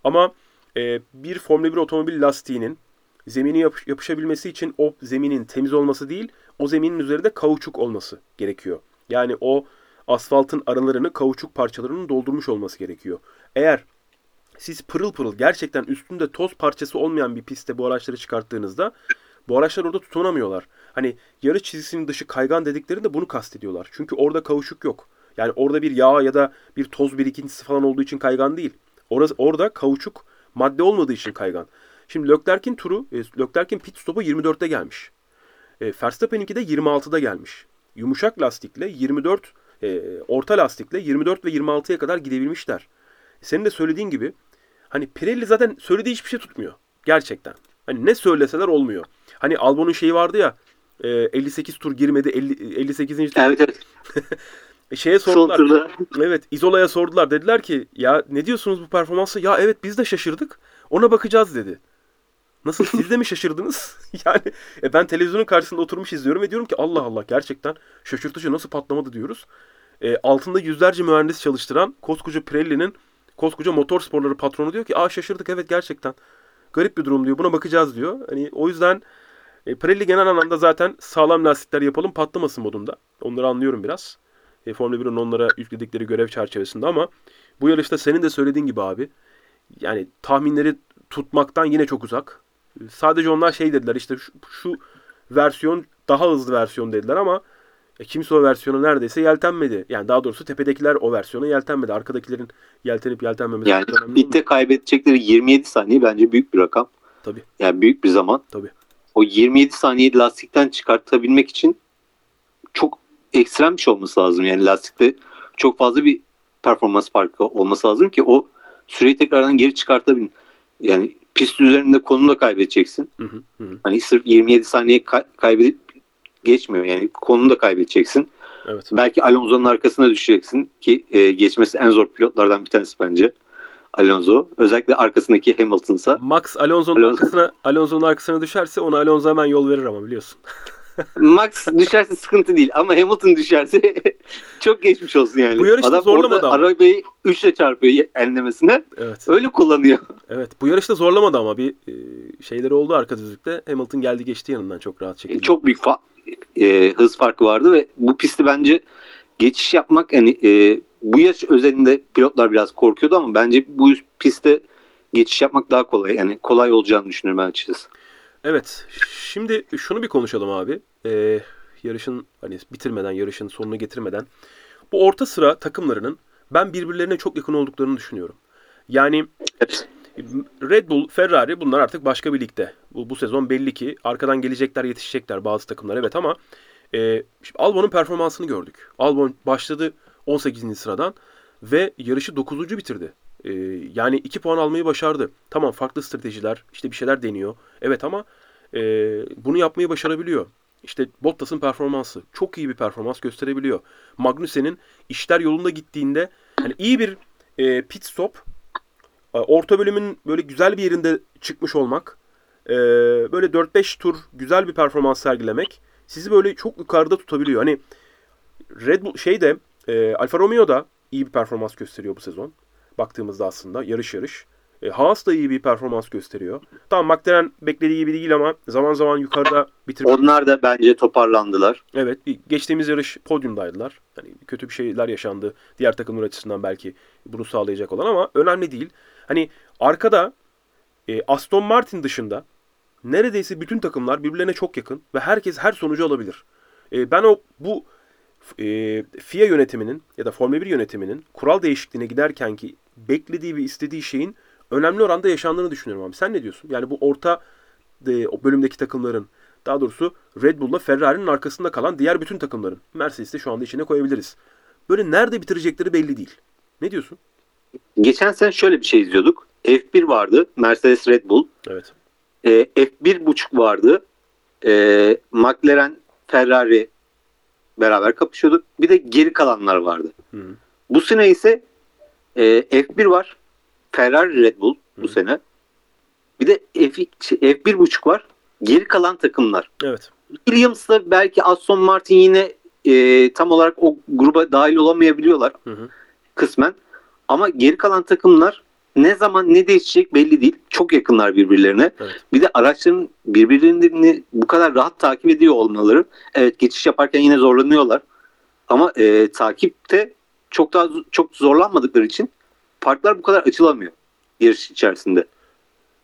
Speaker 1: Ama e, bir Formula 1 otomobil lastiğinin zemini yapış- yapışabilmesi için o zeminin temiz olması değil, o zeminin üzerinde kauçuk olması gerekiyor. Yani o asfaltın aralarını kauçuk parçalarının doldurmuş olması gerekiyor. Eğer siz pırıl pırıl gerçekten üstünde toz parçası olmayan bir pistte bu araçları çıkarttığınızda bu araçlar orada tutunamıyorlar. Hani yarış çizgisinin dışı kaygan dediklerinde bunu kastediyorlar. Çünkü orada kauçuk yok. Yani orada bir yağ ya da bir toz birikintisi falan olduğu için kaygan değil. Orası, orada kauçuk madde olmadığı için kaygan. Şimdi Leclerc'in turu, e, Leclerc'in pit stopu 24'te gelmiş. E, Verstappen'inki de 26'da gelmiş. Yumuşak lastikle 24, e, orta lastikle 24 ve 26'ya kadar gidebilmişler. Senin de söylediğin gibi hani Pirelli zaten söylediği hiçbir şey tutmuyor. Gerçekten. Hani ne söyleseler olmuyor. Hani Albon'un şeyi vardı ya e, 58 tur girmedi 50, 58. tur.
Speaker 2: Evet evet.
Speaker 1: E, şeye sordular.
Speaker 2: turda
Speaker 1: Evet Izola'ya sordular. Dediler ki ya ne diyorsunuz bu performansa? Ya evet biz de şaşırdık. Ona bakacağız dedi. Nasıl siz de mi şaşırdınız? yani e, ben televizyonun karşısında oturmuş izliyorum ve diyorum ki Allah Allah gerçekten şaşırtıcı nasıl patlamadı diyoruz. E, altında yüzlerce mühendis çalıştıran koskoca Pirelli'nin koskoca motor sporları patronu diyor ki aa şaşırdık evet gerçekten. Garip bir durum diyor. Buna bakacağız diyor. Hani o yüzden e, Pirelli genel anlamda zaten sağlam lastikler yapalım patlamasın modunda. Onları anlıyorum biraz. E, Formula 1'in onlara yükledikleri görev çerçevesinde ama bu yarışta senin de söylediğin gibi abi yani tahminleri tutmaktan yine çok uzak. E, Sadece onlar şey dediler işte şu, şu versiyon daha hızlı versiyon dediler ama e, kimse o versiyona neredeyse yeltenmedi. Yani daha doğrusu tepedekiler o versiyona yeltenmedi. Arkadakilerin yeltenip yeltenmemesi
Speaker 2: yani
Speaker 1: önemli olmuyor.
Speaker 2: ligde kaybedecekleri 27 saniye bence büyük bir rakam.
Speaker 1: Tabii
Speaker 2: Yani büyük bir zaman.
Speaker 1: tabii.
Speaker 2: O 27 saniyeyi lastikten çıkartabilmek için çok ekstrem bir şey olması lazım. Yani lastikte çok fazla bir performans farkı olması lazım ki o süreyi tekrardan geri çıkartabilin. Yani pist üzerinde konum da kaybedeceksin.
Speaker 1: Hı hı, hı.
Speaker 2: Hani sırf 27 saniye kay- kaybedip geçmiyor. Yani konum da kaybedeceksin.
Speaker 1: Evet.
Speaker 2: Belki Alonso'nun arkasına düşeceksin ki e, geçmesi en zor pilotlardan bir tanesi bence. Alonso. Özellikle arkasındaki Hamilton'sa.
Speaker 1: Max Alonso'nun
Speaker 2: Alonso-
Speaker 1: arkasına Alonso'nun arkasına düşerse ona Alonso hemen yol verir ama biliyorsun.
Speaker 2: Max düşerse sıkıntı değil ama Hamilton düşerse çok geçmiş olsun yani.
Speaker 1: Bu yarışta
Speaker 2: Adam
Speaker 1: zorlamadı ama.
Speaker 2: arabayı 3'le çarpıyor enlemesine.
Speaker 1: Evet.
Speaker 2: Öyle kullanıyor.
Speaker 1: Evet. Bu yarışta zorlamadı ama bir e, şeyleri oldu arka düzlükte. Hamilton geldi geçti yanından çok rahat şekilde.
Speaker 2: Çok büyük fa- e, hız farkı vardı ve bu pisti bence geçiş yapmak yani e, bu yaş özelinde pilotlar biraz korkuyordu ama bence bu pistte geçiş yapmak daha kolay. Yani kolay olacağını düşünüyorum ben açıkçası.
Speaker 1: Evet. Şimdi şunu bir konuşalım abi. Ee, yarışın hani bitirmeden, yarışın sonunu getirmeden bu orta sıra takımlarının ben birbirlerine çok yakın olduklarını düşünüyorum. Yani
Speaker 2: Evet.
Speaker 1: Red Bull, Ferrari bunlar artık başka bir ligde. Bu, bu sezon belli ki arkadan gelecekler, yetişecekler bazı takımlar evet ama e, Albon'un performansını gördük. Albon başladı 18. sıradan ve yarışı 9. bitirdi. E, yani 2 puan almayı başardı. Tamam farklı stratejiler, işte bir şeyler deniyor. Evet ama e, bunu yapmayı başarabiliyor. İşte Bottas'ın performansı çok iyi bir performans gösterebiliyor. Magnussen'in işler yolunda gittiğinde hani iyi bir e, pit stop e, orta bölümün böyle güzel bir yerinde çıkmış olmak, e, böyle 4-5 tur güzel bir performans sergilemek sizi böyle çok yukarıda tutabiliyor. Hani Red Bull şey de e, Alfa Romeo da iyi bir performans gösteriyor bu sezon. Baktığımızda aslında yarış yarış. E, Haas da iyi bir performans gösteriyor. Tamam McLaren beklediği gibi değil ama zaman zaman yukarıda bitirmiş.
Speaker 2: Onlar da bence toparlandılar.
Speaker 1: Evet, geçtiğimiz yarış podyumdaydılar. Hani kötü bir şeyler yaşandı diğer takımlar açısından belki bunu sağlayacak olan ama önemli değil. Hani arkada e, Aston Martin dışında neredeyse bütün takımlar birbirlerine çok yakın ve herkes her sonucu alabilir. E, ben o bu e, FIA yönetiminin ya da Formula 1 yönetiminin kural değişikliğine giderken ki beklediği ve istediği şeyin önemli oranda yaşandığını düşünüyorum abi. Sen ne diyorsun? Yani bu orta e, o bölümdeki takımların daha doğrusu Red Bull'la Ferrari'nin arkasında kalan diğer bütün takımların. Mercedes'i şu anda içine koyabiliriz. Böyle nerede bitirecekleri belli değil. Ne diyorsun?
Speaker 2: Geçen sene şöyle bir şey izliyorduk. F1 vardı. Mercedes Red Bull.
Speaker 1: Evet.
Speaker 2: E, F1.5 vardı. E, McLaren Ferrari beraber kapışıyorduk. Bir de geri kalanlar vardı.
Speaker 1: Hı.
Speaker 2: Bu sene ise e, F1 var. Ferrari Red Bull bu
Speaker 1: Hı.
Speaker 2: sene. Bir de F, F1.5 var. Geri kalan takımlar.
Speaker 1: Evet.
Speaker 2: Williams'la belki Aston Martin yine e, tam olarak o gruba dahil olamayabiliyorlar
Speaker 1: Hı hı.
Speaker 2: kısmen. Ama geri kalan takımlar ne zaman ne değişecek belli değil. Çok yakınlar birbirlerine.
Speaker 1: Evet.
Speaker 2: Bir de araçların birbirlerini bu kadar rahat takip ediyor olmaları. Evet geçiş yaparken yine zorlanıyorlar. Ama e, takipte çok daha çok zorlanmadıkları için farklar bu kadar açılamıyor yarış içerisinde.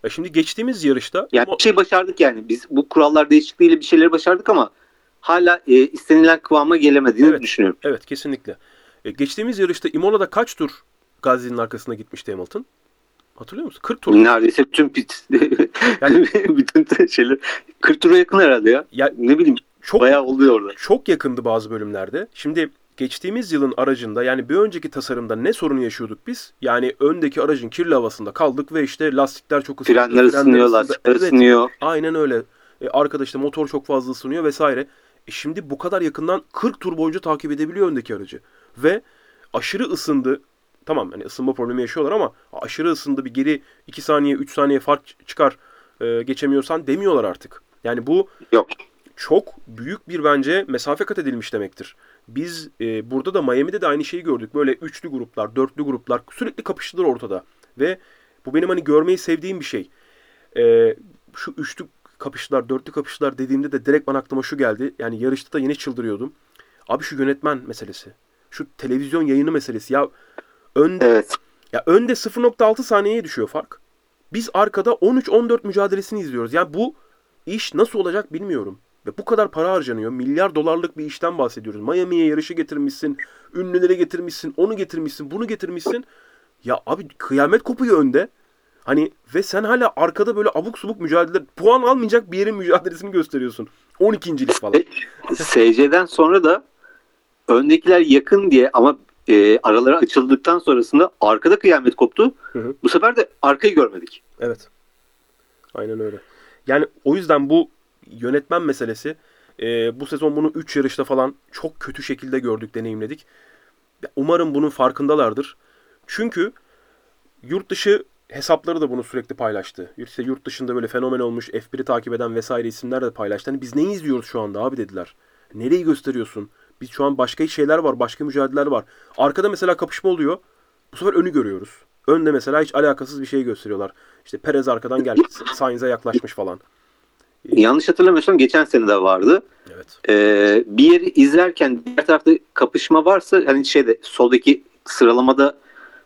Speaker 1: Ya şimdi geçtiğimiz yarışta
Speaker 2: Yani bir şey başardık yani. Biz bu kurallar değişikliğiyle bir şeyleri başardık ama hala e, istenilen kıvama gelemediğini
Speaker 1: Evet.
Speaker 2: düşünüyorum.
Speaker 1: evet kesinlikle. E, geçtiğimiz yarışta Imola'da kaç tur Gazi'nin arkasına gitmişti Hamilton? Hatırlıyor musun? 40 tur.
Speaker 2: Neredeyse bütün pit
Speaker 1: Yani-
Speaker 2: bütün şeyler 40 tura yakın herhalde ya.
Speaker 1: Ya
Speaker 2: Ne bileyim
Speaker 1: çok
Speaker 2: bayağı oluyor orada.
Speaker 1: çok yakındı bazı bölümlerde. Şimdi geçtiğimiz yılın aracında yani bir önceki tasarımda ne sorunu yaşıyorduk biz? Yani öndeki aracın kirli havasında kaldık ve işte lastikler çok ısınıyor.
Speaker 2: Frenler ısınıyor, lastikler
Speaker 1: Evet,
Speaker 2: ısınıyor.
Speaker 1: aynen öyle. E, arkada işte motor çok fazla ısınıyor vesaire. E şimdi bu kadar yakından 40 tur boyunca takip edebiliyor öndeki aracı. Ve aşırı ısındı. Tamam hani ısınma problemi yaşıyorlar ama aşırı ısındı bir geri 2 saniye 3 saniye fark çıkar e, geçemiyorsan demiyorlar artık. Yani bu
Speaker 2: Yok.
Speaker 1: çok büyük bir bence mesafe kat edilmiş demektir. Biz e, burada da Miami'de de aynı şeyi gördük. Böyle üçlü gruplar, dörtlü gruplar sürekli kapıştılar ortada. Ve bu benim hani görmeyi sevdiğim bir şey. E, şu üçlü kapıştılar, dörtlü kapıştılar dediğimde de direkt bana aklıma şu geldi. Yani yarışta da yine çıldırıyordum. Abi şu yönetmen meselesi. Şu televizyon yayını meselesi. Ya önde
Speaker 2: Evet.
Speaker 1: ya önde 0.6 saniyeye düşüyor fark. Biz arkada 13-14 mücadelesini izliyoruz. Yani bu iş nasıl olacak bilmiyorum. Ve bu kadar para harcanıyor. Milyar dolarlık bir işten bahsediyoruz. Miami'ye yarışı getirmişsin. Ünlüleri getirmişsin. Onu getirmişsin. Bunu getirmişsin. Ya abi kıyamet kopuyor önde. Hani ve sen hala arkada böyle abuk subuk mücadele puan almayacak bir yerin mücadelesini gösteriyorsun. 12.lik falan.
Speaker 2: SC'den sonra da öndekiler yakın diye ama e, araları açıldıktan sonrasında arkada kıyamet koptu.
Speaker 1: Hı hı.
Speaker 2: Bu sefer de arkayı görmedik.
Speaker 1: Evet. Aynen öyle. Yani o yüzden bu yönetmen meselesi e, bu sezon bunu 3 yarışta falan çok kötü şekilde gördük, deneyimledik. Umarım bunun farkındalardır. Çünkü yurt dışı hesapları da bunu sürekli paylaştı. İşte yurt dışında böyle fenomen olmuş, F1'i takip eden vesaire isimler de paylaştı. Hani biz ne izliyoruz şu anda abi dediler. Nereyi gösteriyorsun? Biz şu an başka şeyler var, başka mücadeleler var. Arkada mesela kapışma oluyor. Bu sefer önü görüyoruz. Önde mesela hiç alakasız bir şey gösteriyorlar. İşte Perez arkadan gelmiş, Sainz'e yaklaşmış falan.
Speaker 2: Yanlış hatırlamıyorsam geçen sene de vardı.
Speaker 1: Evet.
Speaker 2: Ee, bir yeri izlerken diğer tarafta kapışma varsa hani şeyde soldaki sıralamada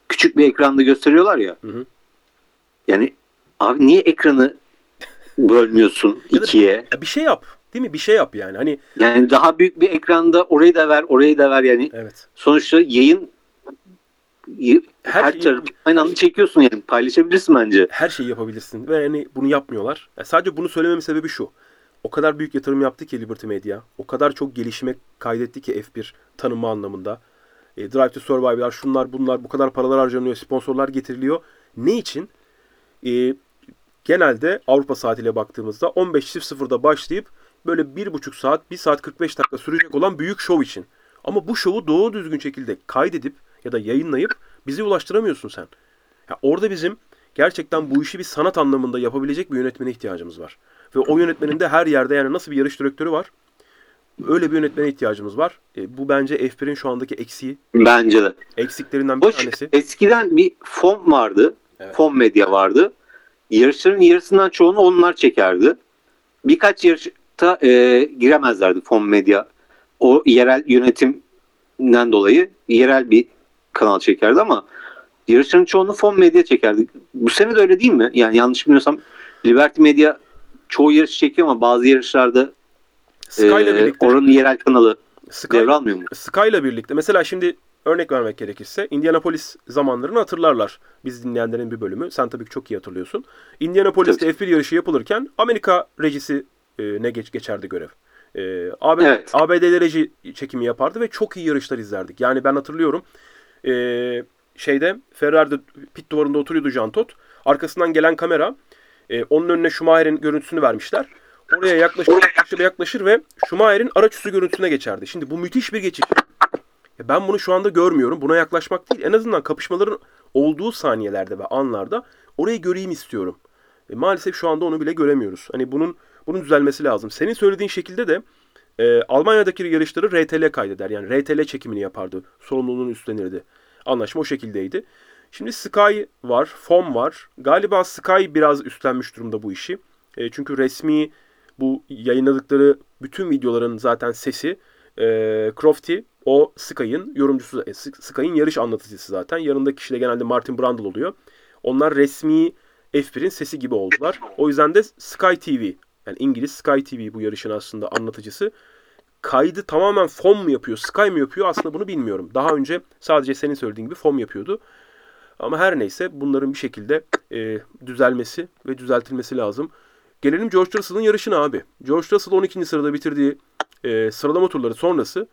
Speaker 2: küçük bir ekranda gösteriyorlar ya.
Speaker 1: Hı hı.
Speaker 2: Yani abi niye ekranı bölmüyorsun ikiye?
Speaker 1: Bir şey yap. Değil mi? Bir şey yap yani. Hani
Speaker 2: Yani daha büyük bir ekranda orayı da ver, orayı da ver yani.
Speaker 1: evet.
Speaker 2: Sonuçta yayın
Speaker 1: Her
Speaker 2: her, tarafı aynı anda çekiyorsun yani paylaşabilirsin bence.
Speaker 1: her şeyi yapabilirsin ve yani bunu yapmıyorlar. Ya sadece bunu söylememin sebebi şu. O kadar büyük yatırım yaptı ki Liberty Media. O kadar çok gelişime kaydetti ki F1 tanınma anlamında. E, Drive to Survive'lar, şunlar bunlar bu kadar paralar harcanıyor, sponsorlar getiriliyor. Ne için? E, genelde Avrupa saatiyle baktığımızda 15.00'da başlayıp böyle 1,5 saat, 1 saat 45 dakika sürecek olan büyük şov için. Ama bu şovu doğru düzgün şekilde kaydedip ya da yayınlayıp bize ulaştıramıyorsun sen. Ya orada bizim gerçekten bu işi bir sanat anlamında yapabilecek bir yönetmene ihtiyacımız var. Ve o yönetmenin de her yerde yani nasıl bir yarış direktörü var? Öyle bir yönetmene ihtiyacımız var. E, bu bence F1'in şu andaki eksiği,
Speaker 2: Bence de.
Speaker 1: eksiklerinden bir
Speaker 2: Hoş,
Speaker 1: tanesi.
Speaker 2: eskiden bir fon vardı.
Speaker 1: Evet.
Speaker 2: Fon medya vardı. Yarışların yarısından çoğunu onlar çekerdi. Birkaç yarışta e, giremezlerdi fon medya. O yerel yönetimden dolayı yerel bir kanal çekerdi ama yarışların çoğunu fon medya çekerdi. Bu sene de öyle değil mi? Yani yanlış bilmiyorsam Liberty Media çoğu yarış çekiyor ama bazı yarışlarda
Speaker 1: Sky
Speaker 2: e,
Speaker 1: birlikte
Speaker 2: oranın yerel kanalı
Speaker 1: Sky,
Speaker 2: devralmıyor mu?
Speaker 1: Sky ile birlikte mesela şimdi örnek vermek gerekirse Indianapolis zamanlarını hatırlarlar. Biz dinleyenlerin bir bölümü. Sen tabii ki çok iyi hatırlıyorsun. Indianapolis'te F1 yarışı yapılırken Amerika rejisi e, ne geç geçerdi görev. E, ABD,
Speaker 2: Evet.
Speaker 1: ABD'li reji çekimi yapardı ve çok iyi yarışlar izlerdik. Yani ben hatırlıyorum. E, şeyde Ferrari'de pit duvarında oturuyordu Jean Todt. Arkasından gelen kamera e, onun önüne Schumacher'in görüntüsünü vermişler. Oraya yaklaşır, yaklaşır, yaklaşır ve Schumacher'in araç üstü görüntüsüne geçerdi. Şimdi bu müthiş bir geçiş. Ben bunu şu anda görmüyorum. Buna yaklaşmak değil. En azından kapışmaların olduğu saniyelerde ve anlarda orayı göreyim istiyorum. E, maalesef şu anda onu bile göremiyoruz. Hani bunun bunun düzelmesi lazım. Senin söylediğin şekilde de e, Almanya'daki yarışları RTL kaydeder. Yani RTL çekimini yapardı. Sorumluluğunu üstlenirdi. Anlaşma o şekildeydi. Şimdi Sky var, FOM var. Galiba Sky biraz üstlenmiş durumda bu işi. E, çünkü resmi bu yayınladıkları bütün videoların zaten sesi e, Crofty o Sky'ın yorumcusu, e, Sky'ın yarış anlatıcısı zaten. Yanındaki kişi de genelde Martin Brundle oluyor. Onlar resmi F1'in sesi gibi oldular. O yüzden de Sky TV, yani İngiliz Sky TV bu yarışın aslında anlatıcısı. Kaydı tamamen FOM mu yapıyor, Sky mı yapıyor aslında bunu bilmiyorum. Daha önce sadece senin söylediğin gibi FOM yapıyordu. Ama her neyse bunların bir şekilde e, düzelmesi ve düzeltilmesi lazım. Gelelim George Russell'ın yarışına abi. George Russell 12. sırada bitirdiği e, sıralama turları sonrası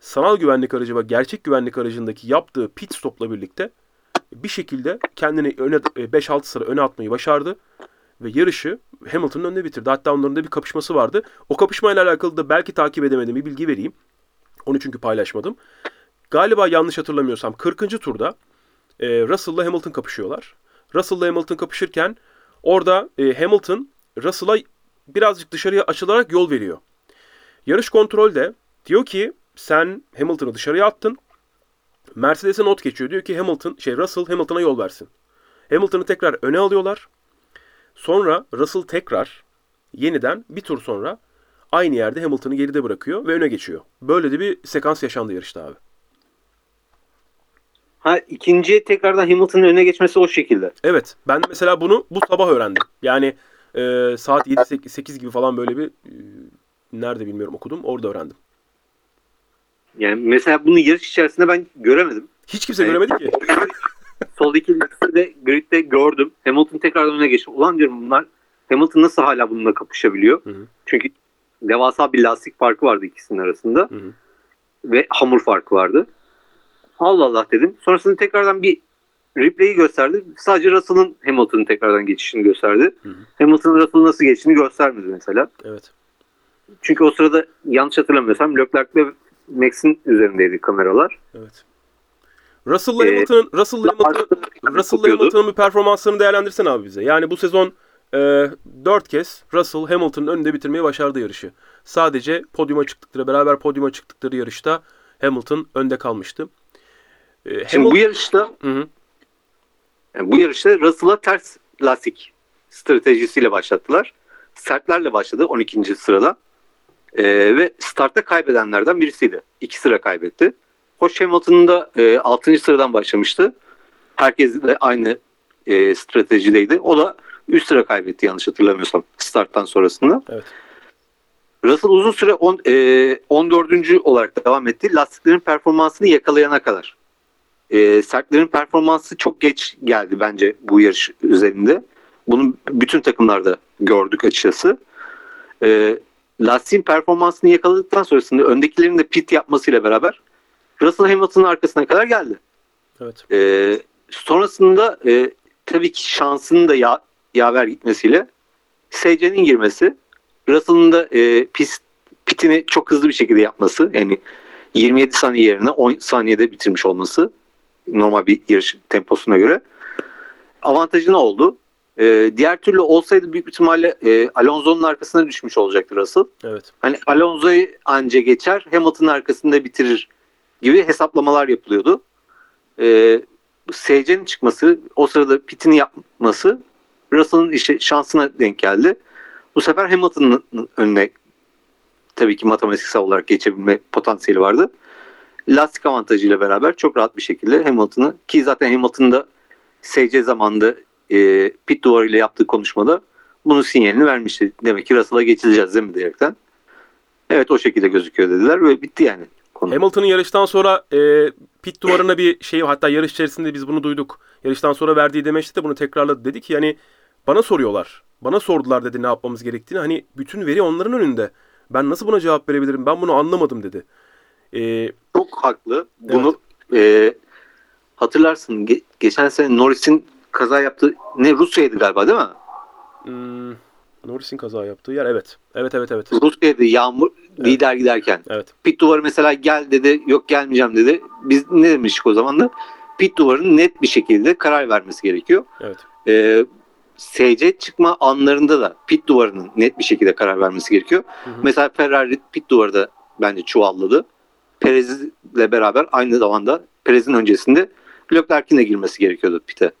Speaker 1: sanal güvenlik aracı ve gerçek güvenlik aracındaki yaptığı pit stopla birlikte bir şekilde kendini öne e, 5-6 sıra öne atmayı başardı ve yarışı Hamilton'ın önünde bitirdi. Hatta onların da bir kapışması vardı. O kapışmayla alakalı da belki takip edemediğim bir bilgi vereyim. Onu çünkü paylaşmadım. Galiba yanlış hatırlamıyorsam 40. turda e, Russell'la Hamilton kapışıyorlar. Russell'la Hamilton kapışırken orada e, Hamilton Russell'a birazcık dışarıya açılarak yol veriyor. Yarış kontrolde diyor ki sen Hamilton'ı dışarıya attın. Mercedes'e not geçiyor. Diyor ki Hamilton, şey Russell Hamilton'a yol versin. Hamilton'ı tekrar öne alıyorlar. Sonra Russell tekrar yeniden bir tur sonra aynı yerde Hamilton'ı geride bırakıyor ve öne geçiyor. Böyle de bir sekans yaşandı yarışta abi.
Speaker 2: Ha ikinciye tekrardan Hamilton'ın önüne geçmesi o şekilde.
Speaker 1: Evet. Ben mesela bunu bu sabah öğrendim. Yani e, saat 7-8 gibi falan böyle bir e, nerede bilmiyorum okudum. Orada öğrendim.
Speaker 2: Yani mesela bunu yarış içerisinde ben göremedim.
Speaker 1: Hiç kimse göremedi ki.
Speaker 2: Soldaki listede gridde gördüm. Hamilton tekrardan öne geçti. Ulan diyorum bunlar Hamilton nasıl hala bununla kapışabiliyor?
Speaker 1: Hı hı.
Speaker 2: Çünkü devasa bir lastik farkı vardı ikisinin arasında.
Speaker 1: Hı hı.
Speaker 2: Ve hamur farkı vardı. Allah Allah dedim. Sonrasında tekrardan bir replay'i gösterdi. Sadece Russell'ın Hamilton'ın tekrardan geçişini gösterdi. Hamilton'ın Russell'ın nasıl geçtiğini göstermedi mesela.
Speaker 1: Evet.
Speaker 2: Çünkü o sırada yanlış hatırlamıyorsam Leclerc ve Max'in üzerindeydi kameralar.
Speaker 1: Evet. Russell'la
Speaker 2: Ee,
Speaker 1: Hamilton'ın Russell'la Hamilton'ın
Speaker 2: Arkada
Speaker 1: Russell'la
Speaker 2: kopuyordu.
Speaker 1: Hamilton'ın bir performanslarını değerlendirsen abi bize. Yani bu sezon e, 4 kez Russell Hamilton'ın önünde bitirmeyi başardı yarışı. Sadece podyuma çıktıkları, beraber podyuma çıktıkları yarışta Hamilton önde kalmıştı. E,
Speaker 2: Şimdi
Speaker 1: Hamilton-
Speaker 2: bu yarışta yani bu yarışta Russell'a ters lastik stratejisiyle başlattılar. Sertlerle başladı 12. sırada. Ee, ve startta kaybedenlerden birisiydi. İki sıra kaybetti. Hoş Hamilton'ın da e, 6. sıradan başlamıştı. Herkes de aynı e, stratejideydi. O da 3 sıra kaybetti yanlış hatırlamıyorsam starttan sonrasında.
Speaker 1: Evet.
Speaker 2: Russell uzun süre on, e, 14. olarak devam etti. Lastiklerin performansını yakalayana kadar. E, sertlerin performansı çok geç geldi bence bu yarış üzerinde. Bunu bütün takımlarda gördük açıkçası. E, lastiğin performansını yakaladıktan sonrasında öndekilerin de pit yapmasıyla beraber Russell Hamilton'ın arkasına kadar geldi.
Speaker 1: evet.
Speaker 2: E, sonrasında e, tabii ki şansının da ya, yaver gitmesiyle SC'nin girmesi, Russell'ın da e, pist, pitini çok hızlı bir şekilde yapması, yani 27 saniye yerine 10 saniyede bitirmiş olması normal bir yarış temposuna göre avantajı ne oldu? E, diğer türlü olsaydı büyük ihtimalle e, Alonso'nun arkasına düşmüş olacaktı Russell.
Speaker 1: Evet.
Speaker 2: Hani Alonso'yu anca geçer, Hamilton'ın arkasında bitirir gibi hesaplamalar yapılıyordu. SC'nin çıkması, o sırada pitini yapması Russell'ın işi şansına denk geldi. Bu sefer Hamilton'ın önüne tabii ki matematiksel olarak geçebilme potansiyeli vardı. Lastik avantajıyla beraber çok rahat bir şekilde Hamilton'ı ki zaten Hamilton'da SC zamanında e, pit duvarıyla yaptığı konuşmada bunun sinyalini vermişti. Demek ki Russell'a geçileceğiz değil mi diyerekten. Evet o şekilde gözüküyor dediler ve bitti yani. Konu.
Speaker 1: Hamilton'ın yarıştan sonra e, pit duvarına bir şey hatta yarış içerisinde biz bunu duyduk. Yarıştan sonra verdiği demeçte de bunu tekrarladı. Dedi ki yani bana soruyorlar. Bana sordular dedi ne yapmamız gerektiğini. Hani bütün veri onların önünde. Ben nasıl buna cevap verebilirim? Ben bunu anlamadım dedi. E,
Speaker 2: Çok haklı. Bunu e, hatırlarsın ge- geçen sene Norris'in kaza yaptığı ne Rusya'ydı galiba değil mi?
Speaker 1: hmm, Norris'in kaza yaptığı yer evet. Evet evet evet.
Speaker 2: Rusya'ydı yağmur
Speaker 1: Evet.
Speaker 2: lider giderken.
Speaker 1: Evet.
Speaker 2: Pit duvarı mesela gel dedi yok gelmeyeceğim dedi. Biz ne demiştik o zaman da? Pit duvarının net bir şekilde karar vermesi gerekiyor.
Speaker 1: Evet.
Speaker 2: E, SC çıkma anlarında da pit duvarının net bir şekilde karar vermesi gerekiyor.
Speaker 1: Hı hı.
Speaker 2: Mesela Ferrari pit duvarı da bence çuvalladı. Perez'le beraber aynı zamanda Perez'in öncesinde Leclerc'in de girmesi gerekiyordu pite.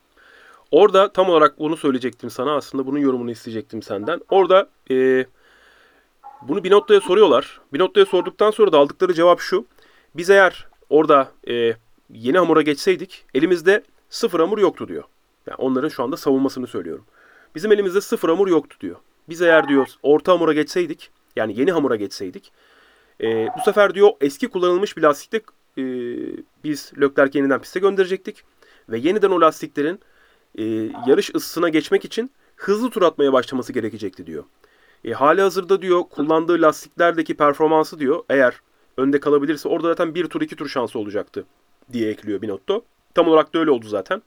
Speaker 1: Orada tam olarak bunu söyleyecektim sana. Aslında bunun yorumunu isteyecektim senden. Orada e, bunu Binotto'ya soruyorlar. Binotto'ya sorduktan sonra da aldıkları cevap şu. Biz eğer orada e, yeni hamura geçseydik elimizde sıfır hamur yoktu diyor. Yani onların şu anda savunmasını söylüyorum. Bizim elimizde sıfır hamur yoktu diyor. Biz eğer diyor orta hamura geçseydik yani yeni hamura geçseydik e, bu sefer diyor eski kullanılmış bir lastikle e, biz Leclerc'i yeniden piste gönderecektik. Ve yeniden o lastiklerin e, yarış ısısına geçmek için hızlı tur atmaya başlaması gerekecekti diyor. E, hali hazırda diyor kullandığı lastiklerdeki performansı diyor eğer önde kalabilirse orada zaten bir tur iki tur şansı olacaktı diye ekliyor Binotto. Tam olarak da öyle oldu zaten.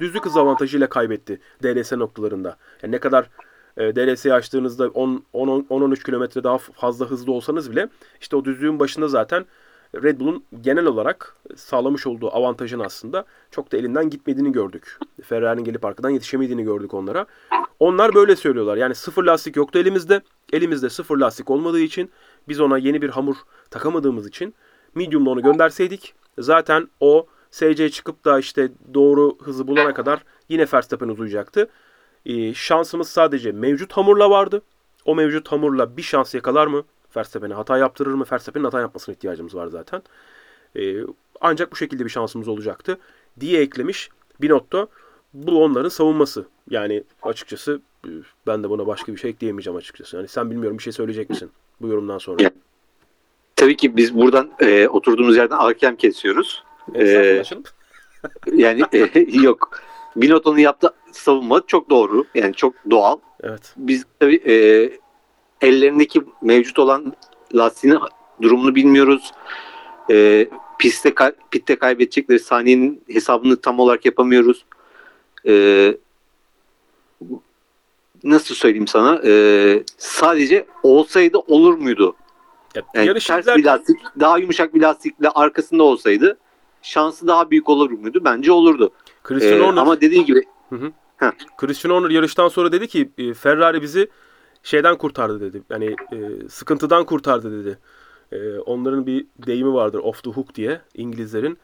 Speaker 1: Düzlük hız avantajıyla kaybetti DLS noktalarında. Yani ne kadar e, DLS'yi açtığınızda 10-13 kilometre daha fazla hızlı olsanız bile işte o düzlüğün başında zaten Red Bull'un genel olarak sağlamış olduğu avantajın aslında çok da elinden gitmediğini gördük. Ferrari'nin gelip arkadan yetişemediğini gördük onlara. Onlar böyle söylüyorlar. Yani sıfır lastik yoktu elimizde. Elimizde sıfır lastik olmadığı için biz ona yeni bir hamur takamadığımız için medium'la onu gönderseydik zaten o SC çıkıp da işte doğru hızı bulana kadar yine Verstappen uzayacaktı. Ee, şansımız sadece mevcut hamurla vardı. O mevcut hamurla bir şans yakalar mı? Verstappen'e hata yaptırır mı? Verstappen'in hata yapmasına ihtiyacımız var zaten. Ee, ancak bu şekilde bir şansımız olacaktı diye eklemiş Binotto. Bu onların savunması. Yani açıkçası e, ben de buna başka bir şey ekleyemeyeceğim açıkçası. Yani sen bilmiyorum bir şey söyleyecek misin bu yorumdan sonra?
Speaker 2: Ya, Tabii ki biz buradan e, oturduğumuz yerden hakem kesiyoruz.
Speaker 1: Canım.
Speaker 2: Yani e, yok. Binotto'nun yaptığı savunma çok doğru. Yani çok doğal.
Speaker 1: Evet.
Speaker 2: Biz tabii e, ellerindeki mevcut olan lastiğin durumunu bilmiyoruz. E, pistte kay- pitte kaybedecekleri saniyenin hesabını tam olarak yapamıyoruz. E, nasıl söyleyeyim sana? E, sadece olsaydı olur muydu?
Speaker 1: Ya,
Speaker 2: Yani
Speaker 1: yarış
Speaker 2: ters bir lastik, daha yumuşak bir lastikle arkasında olsaydı şansı daha büyük olur muydu? Bence olurdu.
Speaker 1: Christian
Speaker 2: Ee,
Speaker 1: Horner,
Speaker 2: ama dediğim gibi
Speaker 1: Christian Horner yarıştan sonra dedi ki Ferrari bizi şeyden kurtardı dedi. Yani e, sıkıntıdan kurtardı dedi. E, onların bir deyimi vardır off the hook diye İngilizlerin.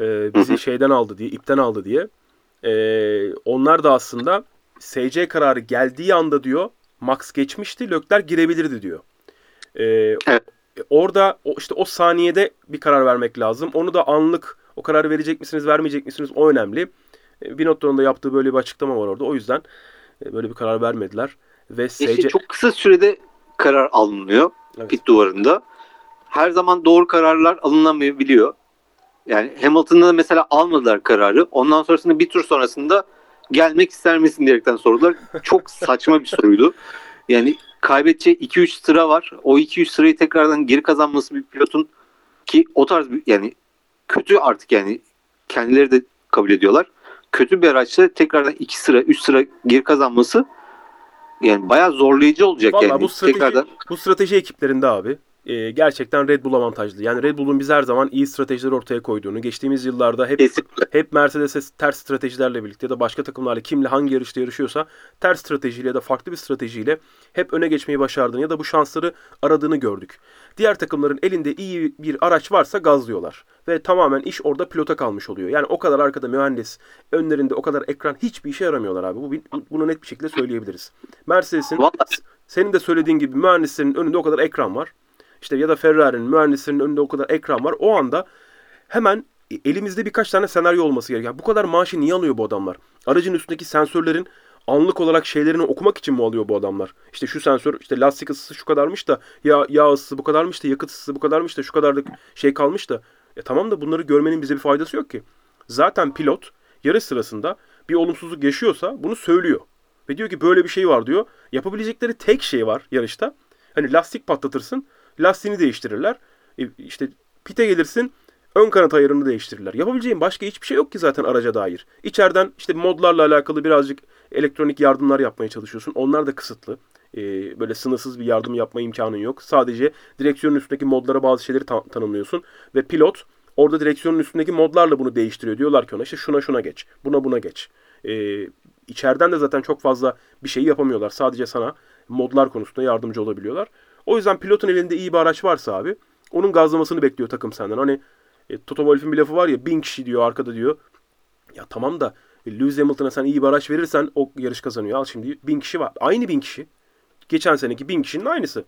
Speaker 1: E, bizi şeyden aldı diye, ipten aldı diye. E, onlar da aslında SC kararı geldiği anda diyor Max geçmişti, Lökler girebilirdi diyor. E,
Speaker 2: Evet.
Speaker 1: Orada o, işte o saniyede bir karar vermek lazım. Onu da anlık o kararı verecek misiniz, vermeyecek misiniz o önemli. E, Binotto'nun da yaptığı böyle bir açıklama var orada. O yüzden e, böyle bir karar vermediler. Ve SC...
Speaker 2: çok kısa sürede karar alınıyor
Speaker 1: Evet.
Speaker 2: pit duvarında. Her zaman doğru kararlar alınamayabiliyor. Yani Hamilton'da da mesela almadılar kararı. Ondan sonrasında bir tur sonrasında gelmek ister misin diyerekten sordular. Çok saçma bir soruydu. Yani kaybedeceği 2-3 sıra var. O 2-3 sırayı tekrardan geri kazanması bir pilotun ki o tarz bir yani kötü artık yani kendileri de kabul ediyorlar. Kötü bir araçla tekrardan 2 sıra 3 sıra geri kazanması yani bayağı zorlayıcı olacak
Speaker 1: Vallahi
Speaker 2: yani.
Speaker 1: bu strateji,
Speaker 2: tekrardan
Speaker 1: bu strateji ekiplerinde abi e, gerçekten Red Bull avantajlı. Yani Red Bull'un biz her zaman iyi stratejiler ortaya koyduğunu, geçtiğimiz yıllarda hep
Speaker 2: kesinlikle
Speaker 1: hep Mercedes'e ters stratejilerle birlikte ya da başka takımlarla kimle hangi yarışta yarışıyorsa ters stratejiyle ya da farklı bir stratejiyle hep öne geçmeyi başardığını ya da bu şansları aradığını gördük. Diğer takımların elinde iyi bir araç varsa gazlıyorlar. Ve tamamen iş orada pilota kalmış oluyor. Yani o kadar arkada mühendis, önlerinde o kadar ekran hiçbir işe yaramıyorlar abi. Bu, bunu net bir şekilde söyleyebiliriz. Mercedes'in senin de söylediğin gibi mühendislerin önünde o kadar ekran var. İşte ya da Ferrari'nin mühendislerinin önünde o kadar ekran var. O anda hemen elimizde birkaç tane senaryo olması gerekiyor. Bu kadar maaşı niye alıyor bu adamlar? Aracın üstündeki sensörlerin anlık olarak şeylerini okumak için mi alıyor bu adamlar? İşte şu sensör, işte lastik ısısı şu kadarmış da, yağ, yağ ısısı bu kadarmış da, yakıt ısısı bu kadarmış da, şu kadarlık şey kalmış da. E tamam da bunları görmenin bize bir faydası yok ki. Zaten pilot yarış sırasında bir olumsuzluk yaşıyorsa bunu söylüyor. Ve diyor ki böyle bir şey var diyor. Yapabilecekleri tek şey var yarışta. Hani lastik patlatırsın, lastiğini değiştirirler. E, işte pite gelirsin, ön kanat ayarını değiştirirler. Yapabileceğin başka hiçbir şey yok ki zaten araca dair. İçeriden işte modlarla alakalı birazcık elektronik yardımlar yapmaya çalışıyorsun. Onlar da kısıtlı. Ee, böyle sınırsız bir yardım yapma imkanın yok. Sadece direksiyonun üstündeki modlara bazı şeyleri ta- tanımlıyorsun. Ve pilot orada direksiyonun üstündeki modlarla bunu değiştiriyor. Diyorlar ki ona işte şuna şuna geç, buna buna geç. Ee, içeriden de zaten çok fazla bir şey yapamıyorlar. Sadece sana modlar konusunda yardımcı olabiliyorlar. O yüzden pilotun elinde iyi bir araç varsa abi onun gazlamasını bekliyor takım senden. Hani e, Toto Wolff'in bir lafı var ya bin kişi diyor arkada diyor. Ya tamam da e, Lewis Hamilton'a sen iyi bir araç verirsen o yarış kazanıyor. Al şimdi bin kişi var. Aynı bin kişi. Geçen seneki bin kişinin aynısı.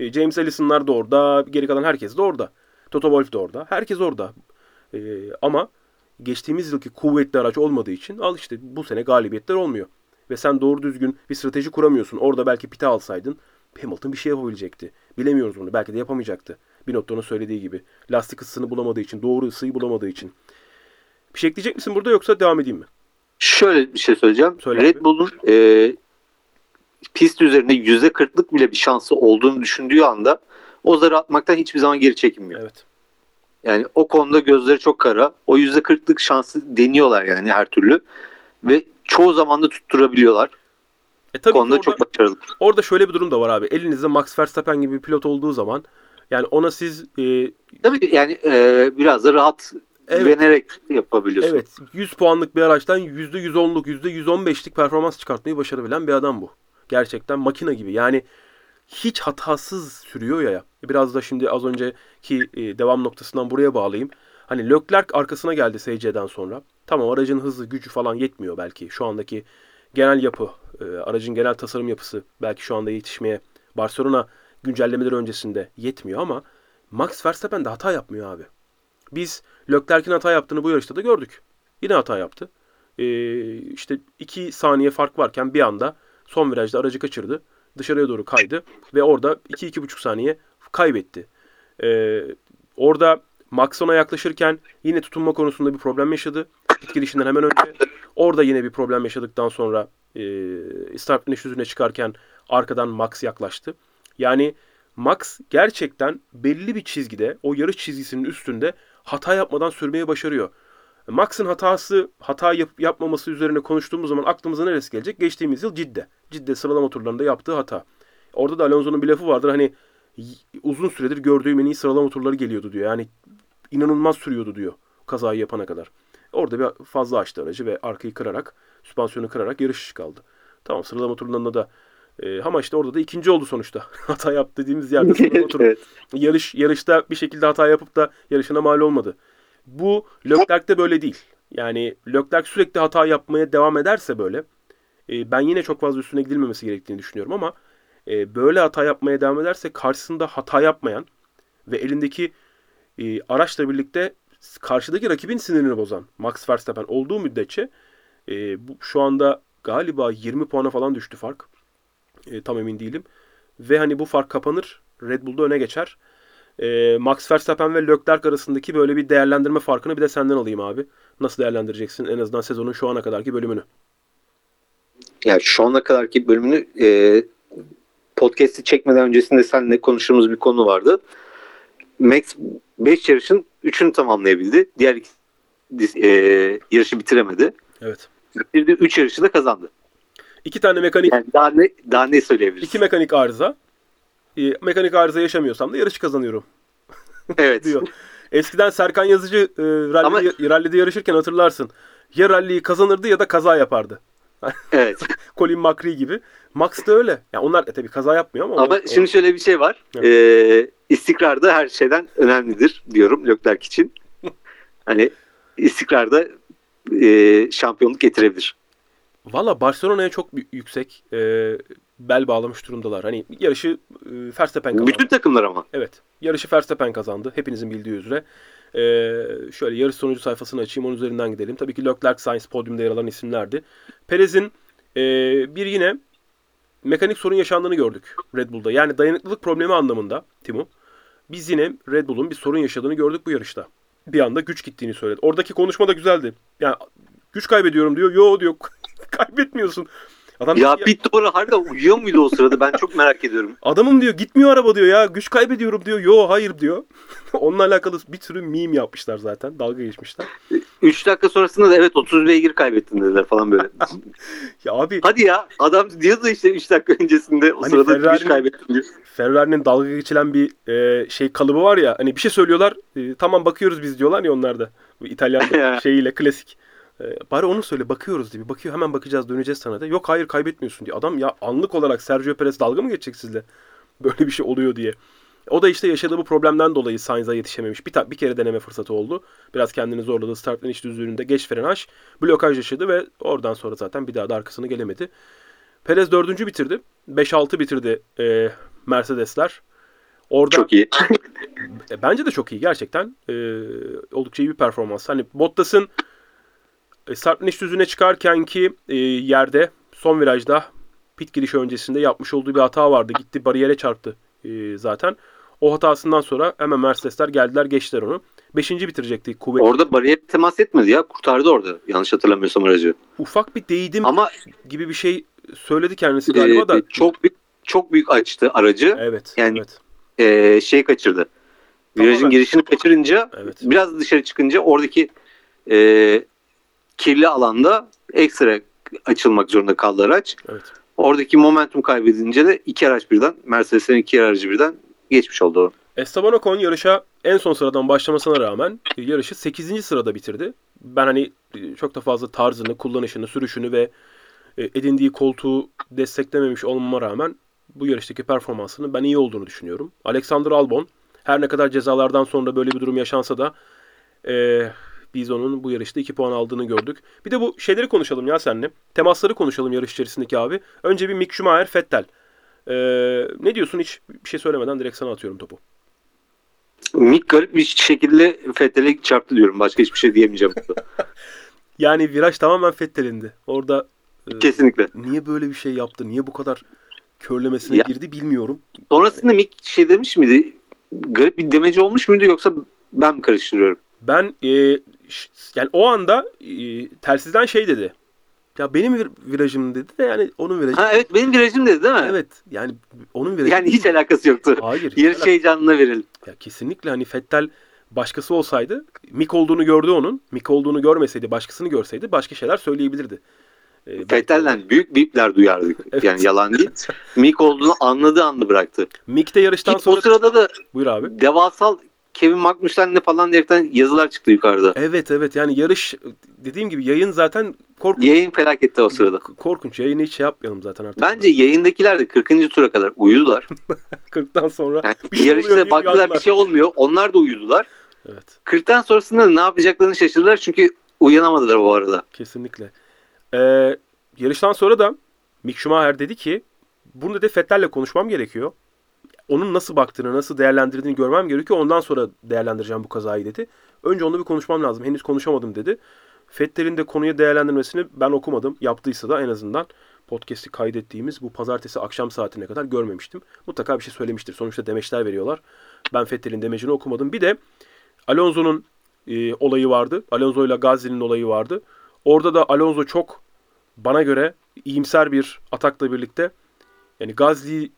Speaker 1: E, James Ellison'lar da orada. Geri kalan herkes de orada. Toto Wolff de orada. Herkes orada. E, ama geçtiğimiz yılki kuvvetli araç olmadığı için al işte bu sene galibiyetler olmuyor. Ve sen doğru düzgün bir strateji kuramıyorsun. Orada belki pite alsaydın Hamilton bir şey yapabilecekti. Bilemiyoruz bunu. Belki de yapamayacaktı. Binotto'nun söylediği gibi. Lastik ısısını bulamadığı için, doğru ısıyı bulamadığı için. Bir şey ekleyecek misin burada yoksa devam edeyim mi?
Speaker 2: Şöyle bir şey söyleyeceğim.
Speaker 1: Söyle
Speaker 2: Red. Bull'un e, pist üzerinde %40'lık bile bir şansı olduğunu düşündüğü anda o zarı atmaktan hiçbir zaman geri çekinmiyor.
Speaker 1: Evet.
Speaker 2: Yani o konuda gözleri çok kara. O %40'lık şansı deniyorlar yani her türlü. Ve çoğu zaman da tutturabiliyorlar.
Speaker 1: E tabii
Speaker 2: konuda
Speaker 1: orada,
Speaker 2: çok başarılı.
Speaker 1: orada şöyle bir durum da var abi. Elinizde Max Verstappen gibi bir pilot olduğu zaman yani ona siz e,
Speaker 2: Tabii yani e, biraz da rahat
Speaker 1: Evet.
Speaker 2: güvenerek yapabiliyorsun.
Speaker 1: evet 100 puanlık bir araçtan %110'luk %115'lik performans çıkartmayı başarabilen bir adam bu. Gerçekten makine gibi. Yani hiç hatasız sürüyor ya. Biraz da şimdi az önceki e, devam noktasından buraya bağlayayım. Hani Leclerc arkasına geldi SC'den sonra. Tamam aracın hızı, gücü falan yetmiyor belki. Şu andaki genel yapı, e, aracın genel tasarım yapısı belki şu anda yetişmeye Barcelona güncellemeleri öncesinde yetmiyor ama Max Verstappen de hata yapmıyor abi. Biz Leclerc'in hata yaptığını bu yarışta da gördük. Yine hata yaptı. Ee, işte 2 saniye fark varken bir anda son virajda aracı kaçırdı. Dışarıya doğru kaydı ve orada 2-2,5 saniye kaybetti. Ee, orada Maxon'a yaklaşırken yine tutunma konusunda bir problem yaşadı. Pit girişinden hemen önce. Orada yine bir problem yaşadıktan sonra e, start finish yüzüne çıkarken arkadan Max yaklaştı. Yani Max gerçekten belli bir çizgide, o yarış çizgisinin üstünde hata yapmadan sürmeyi başarıyor. Max'ın hatası, hata yap, yapmaması üzerine konuştuğumuz zaman aklımıza neresi gelecek? Geçtiğimiz yıl Cidde. Cidde sıralama turlarında yaptığı hata. Orada da Alonso'nun bir lafı vardır hani uzun süredir gördüğüm en iyi sıralama turları geliyordu diyor. Yani inanılmaz sürüyordu diyor. kazayı yapana kadar. Orada bir fazla açtı aracı ve arkayı kırarak, süspansiyonu kırarak yarış kaldı. Tamam sıralama turlarında da e, ama işte orada da ikinci oldu sonuçta. hata yaptı dediğimiz yerde
Speaker 2: evet.
Speaker 1: Yarış yarışta bir şekilde hata yapıp da yarışına mal olmadı. Bu Leclerc'te böyle değil. Yani Leclerc sürekli hata yapmaya devam ederse böyle e, ben yine çok fazla üstüne gidilmemesi gerektiğini düşünüyorum ama e, böyle hata yapmaya devam ederse karşısında hata yapmayan ve elindeki e, araçla birlikte karşıdaki rakibin sinirini bozan Max Verstappen olduğu müddetçe e, bu, şu anda galiba 20 puana falan düştü fark. E, tam emin değilim. Ve hani bu fark kapanır. Red Bull'da öne geçer. E, Max Verstappen ve Leclerc arasındaki böyle bir değerlendirme farkını bir de senden alayım abi. Nasıl değerlendireceksin en azından sezonun şu ana kadarki bölümünü?
Speaker 2: Yani şu ana kadarki bölümünü e, podcast'i çekmeden öncesinde seninle konuştuğumuz bir konu vardı. Max 5 yarışın 3'ünü tamamlayabildi. Diğer iki e, yarışı bitiremedi.
Speaker 1: Evet.
Speaker 2: Bitirdiği 3 yarışı da kazandı.
Speaker 1: İki tane mekanik
Speaker 2: Yani daha ne, daha ne söyleyebiliriz?
Speaker 1: iki mekanik arıza. E, mekanik arıza yaşamıyorsam da yarışı kazanıyorum
Speaker 2: evet.
Speaker 1: diyor. Eskiden Serkan Yazıcı e, rallide, rallide yarışırken hatırlarsın. Ya ralliyi kazanırdı ya da kaza yapardı.
Speaker 2: evet.
Speaker 1: Colin McRae gibi. Max da öyle. Yani onlar e, tabii kaza yapmıyor ama.
Speaker 2: Ama
Speaker 1: o-
Speaker 2: şimdi şöyle bir şey var.
Speaker 1: Evet.
Speaker 2: Ee, istikrar da her şeyden önemlidir diyorum Leclerc için. hani istikrar da e, şampiyonluk getirebilir.
Speaker 1: Valla Barcelona'ya çok yüksek e, bel bağlamış durumdalar. Hani yarışı e, Verstappen kazandı.
Speaker 2: Bütün takımlar ama.
Speaker 1: Evet. Yarışı Verstappen kazandı. Hepinizin bildiği üzere. E, şöyle yarış sonucu sayfasını açayım. Onun üzerinden gidelim. Tabii ki Leclerc, Sainz podyumda yer alan isimlerdi. Perez'in e, bir yine mekanik sorun yaşandığını gördük Red Bull'da. Yani dayanıklılık problemi anlamında Timo. Biz yine Red Bull'un bir sorun yaşadığını gördük bu yarışta. Bir anda güç gittiğini söyledi. Oradaki konuşma da güzeldi. Yani güç kaybediyorum diyor. Yo diyor. Kaybetmiyorsun. Adam
Speaker 2: Ya
Speaker 1: diyor,
Speaker 2: pit duvarı harbiden uyuyor muydu o sırada? Ben çok merak ediyorum.
Speaker 1: Adamım diyor gitmiyor araba diyor ya. Güç kaybediyorum diyor. Yo hayır diyor. Onunla alakalı bir sürü meme yapmışlar zaten. Dalga geçmişler.
Speaker 2: 3 dakika sonrasında da evet 30 beygir kaybettin dediler falan böyle.
Speaker 1: Ya abi
Speaker 2: Hadi ya adam diyordu işte 3 dakika öncesinde o
Speaker 1: Hani
Speaker 2: sırada
Speaker 1: Ferrari-
Speaker 2: güç kaybettin diyor.
Speaker 1: Ferrari'nin dalga geçilen bir e, şey kalıbı var ya. Hani bir şey söylüyorlar. e, tamam bakıyoruz biz diyorlar ya onlar da. Bu İtalyan şeyiyle klasik. E, bari onu söyle bakıyoruz diye. Bakıyor hemen bakacağız döneceğiz sana da. Yok hayır kaybetmiyorsun diye. Adam ya anlık olarak Sergio Perez dalga mı geçecek sizle? Böyle bir şey oluyor diye. O da işte yaşadığı bu problemden dolayı Sainz'a yetişememiş. Bir, bir kere deneme fırsatı oldu. Biraz kendini zorladı. Start iniş düzlüğünde geç frenaj. Blokaj yaşadı ve oradan sonra zaten bir daha da arkasını gelemedi. Perez dördüncü bitirdi. 5-6 bitirdi e, Mercedesler. Orada
Speaker 2: Çok iyi.
Speaker 1: e, bence de çok iyi gerçekten. E, oldukça iyi bir performans. Hani Bottas'ın e, start iniş düzlüğüne çıkarken ki e, yerde son virajda pit girişi öncesinde yapmış olduğu bir hata vardı. Gitti bariyere çarptı e, zaten. O hatasından sonra hemen Mercedesler geldiler geçtiler onu. Beşinci bitirecekti kuvvetli.
Speaker 2: Orada bariyer temas etmedi ya. Kurtardı orada. Yanlış hatırlamıyorsam aracı.
Speaker 1: Ufak bir değdim
Speaker 2: Ama
Speaker 1: gibi bir şey söyledi kendisi galiba
Speaker 2: e,
Speaker 1: da.
Speaker 2: çok büyük çok büyük açtı aracı.
Speaker 1: Evet.
Speaker 2: Yani-
Speaker 1: evet.
Speaker 2: E, şey kaçırdı. Virajın girişini kaçırınca
Speaker 1: Evet.
Speaker 2: biraz dışarı çıkınca oradaki e, kirli alanda ekstra açılmak zorunda kaldı araç.
Speaker 1: Evet.
Speaker 2: Oradaki momentum kaybedince de iki araç birden Mercedes'in iki aracı birden geçmiş oldu.
Speaker 1: Esteban Ocon yarışa en son sıradan başlamasına rağmen e, yarışı 8. sırada bitirdi. Ben hani e, çok da fazla tarzını, kullanışını, sürüşünü ve e, edindiği koltuğu desteklememiş olmama rağmen bu yarıştaki performansının ben iyi olduğunu düşünüyorum. Alexander Albon her ne kadar cezalardan sonra böyle bir durum yaşansa da e, biz onun bu yarışta 2 puan aldığını gördük. Bir de bu şeyleri konuşalım ya seninle. Temasları konuşalım yarış içerisindeki abi. Önce bir Mick Schumacher, Vettel. E, ne diyorsun hiç bir şey söylemeden direkt sana atıyorum topu.
Speaker 2: Mick garip bir şekilde Fettel'e çarptı diyorum. Başka hiçbir şey diyemeyeceğim.
Speaker 1: Yani viraj tamamen Vettel'indi. Orada e,
Speaker 2: Kesinlikle.
Speaker 1: niye böyle bir şey yaptı? Niye bu kadar körlemesine
Speaker 2: Ya-
Speaker 1: girdi bilmiyorum.
Speaker 2: Sonrasında Mick şey demiş miydi? Garip bir demeci olmuş muydu yoksa ben mi karıştırıyorum?
Speaker 1: Ben e, yani o anda e, telsizden şey dedi. Ya benim vir- virajım dedi de yani onun virajı.
Speaker 2: Ha evet benim virajım dedi değil mi?
Speaker 1: Evet. Yani onun virajı.
Speaker 2: Yani hiç alakası yoktu.
Speaker 1: Hayır. hiç
Speaker 2: Yarış heyecanına verelim.
Speaker 1: Ya kesinlikle hani Vettel başkası olsaydı Mick olduğunu gördü onun. Mick olduğunu görmeseydi, başkasını görseydi başka şeyler söyleyebilirdi. E, belki-
Speaker 2: Fettel'den büyük bipler duyardık.
Speaker 1: Evet.
Speaker 2: Yani yalan değil. Mick olduğunu anladığı anda bıraktı.
Speaker 1: Mick de yarıştan
Speaker 2: Ki
Speaker 1: sonra
Speaker 2: o sırada da
Speaker 1: buyur abi.
Speaker 2: devasal Kevin Magnussen'le falan diyerekten yazılar çıktı yukarıda.
Speaker 1: Evet evet yani yarış dediğim gibi yayın zaten korkunç.
Speaker 2: Yayın felaketti o sırada.
Speaker 1: Korkunç. Yayını hiç şey yapmayalım zaten artık.
Speaker 2: Bence yayındakiler de 40. tura kadar uyudular.
Speaker 1: 40'tan sonra
Speaker 2: Yani
Speaker 1: Bir şey
Speaker 2: yarışta baktılar bir şey olmuyor. Onlar da uyudular.
Speaker 1: evet
Speaker 2: 40'tan sonrasında ne yapacaklarını şaşırdılar çünkü uyanamadılar bu arada.
Speaker 1: kesinlikle. Ee, yarıştan sonra da Mick Schumacher dedi ki bunu dedi Vettel'le konuşmam gerekiyor. Onun nasıl baktığını, nasıl değerlendirdiğini görmem gerekiyor. Ondan sonra değerlendireceğim bu kazayı dedi. Önce onunla bir konuşmam lazım. Henüz konuşamadım dedi. Vettel'in de konuyu değerlendirmesini ben okumadım. Yaptıysa da en azından podcast'i kaydettiğimiz bu pazartesi akşam saatine kadar görmemiştim. Mutlaka bir şey söylemiştir. Sonuçta demeçler veriyorlar. Ben Vettel'in demecini okumadım. Bir de Alonso'nun e, olayı vardı. Alonso ile Gazli'nin olayı vardı. Orada da Alonso çok bana göre iyimser bir atakla birlikte yani Gazli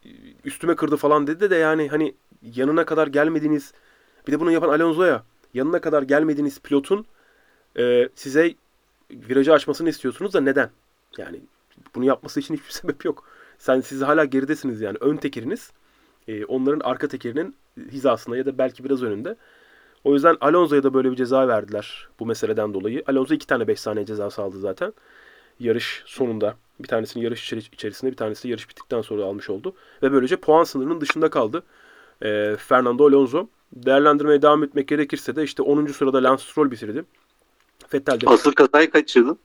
Speaker 1: üstüme kırdı falan dedi de yani hani yanına kadar gelmediğiniz bir de bunu yapan Alonso'ya yanına kadar gelmediğiniz pilotun e, size virajı açmasını istiyorsunuz da neden? Yani bunu yapması için hiçbir sebep yok. Sen siz hala geridesiniz yani ön tekeriniz e, onların arka tekerinin hizasında ya da belki biraz önünde. O yüzden Alonso'ya da böyle bir ceza verdiler bu meseleden dolayı. Alonso iki tane 5 saniye cezası aldı zaten. Yarış sonunda. Bir tanesini yarış içeri- içerisinde bir tanesi yarış bittikten sonra almış oldu. Ve böylece puan sınırının dışında kaldı. Ee, Fernando Alonso. Değerlendirmeye devam etmek gerekirse de işte 10. sırada Lance Stroll bitirdi. Vettel de
Speaker 2: Asıl kazayı kaçırdın.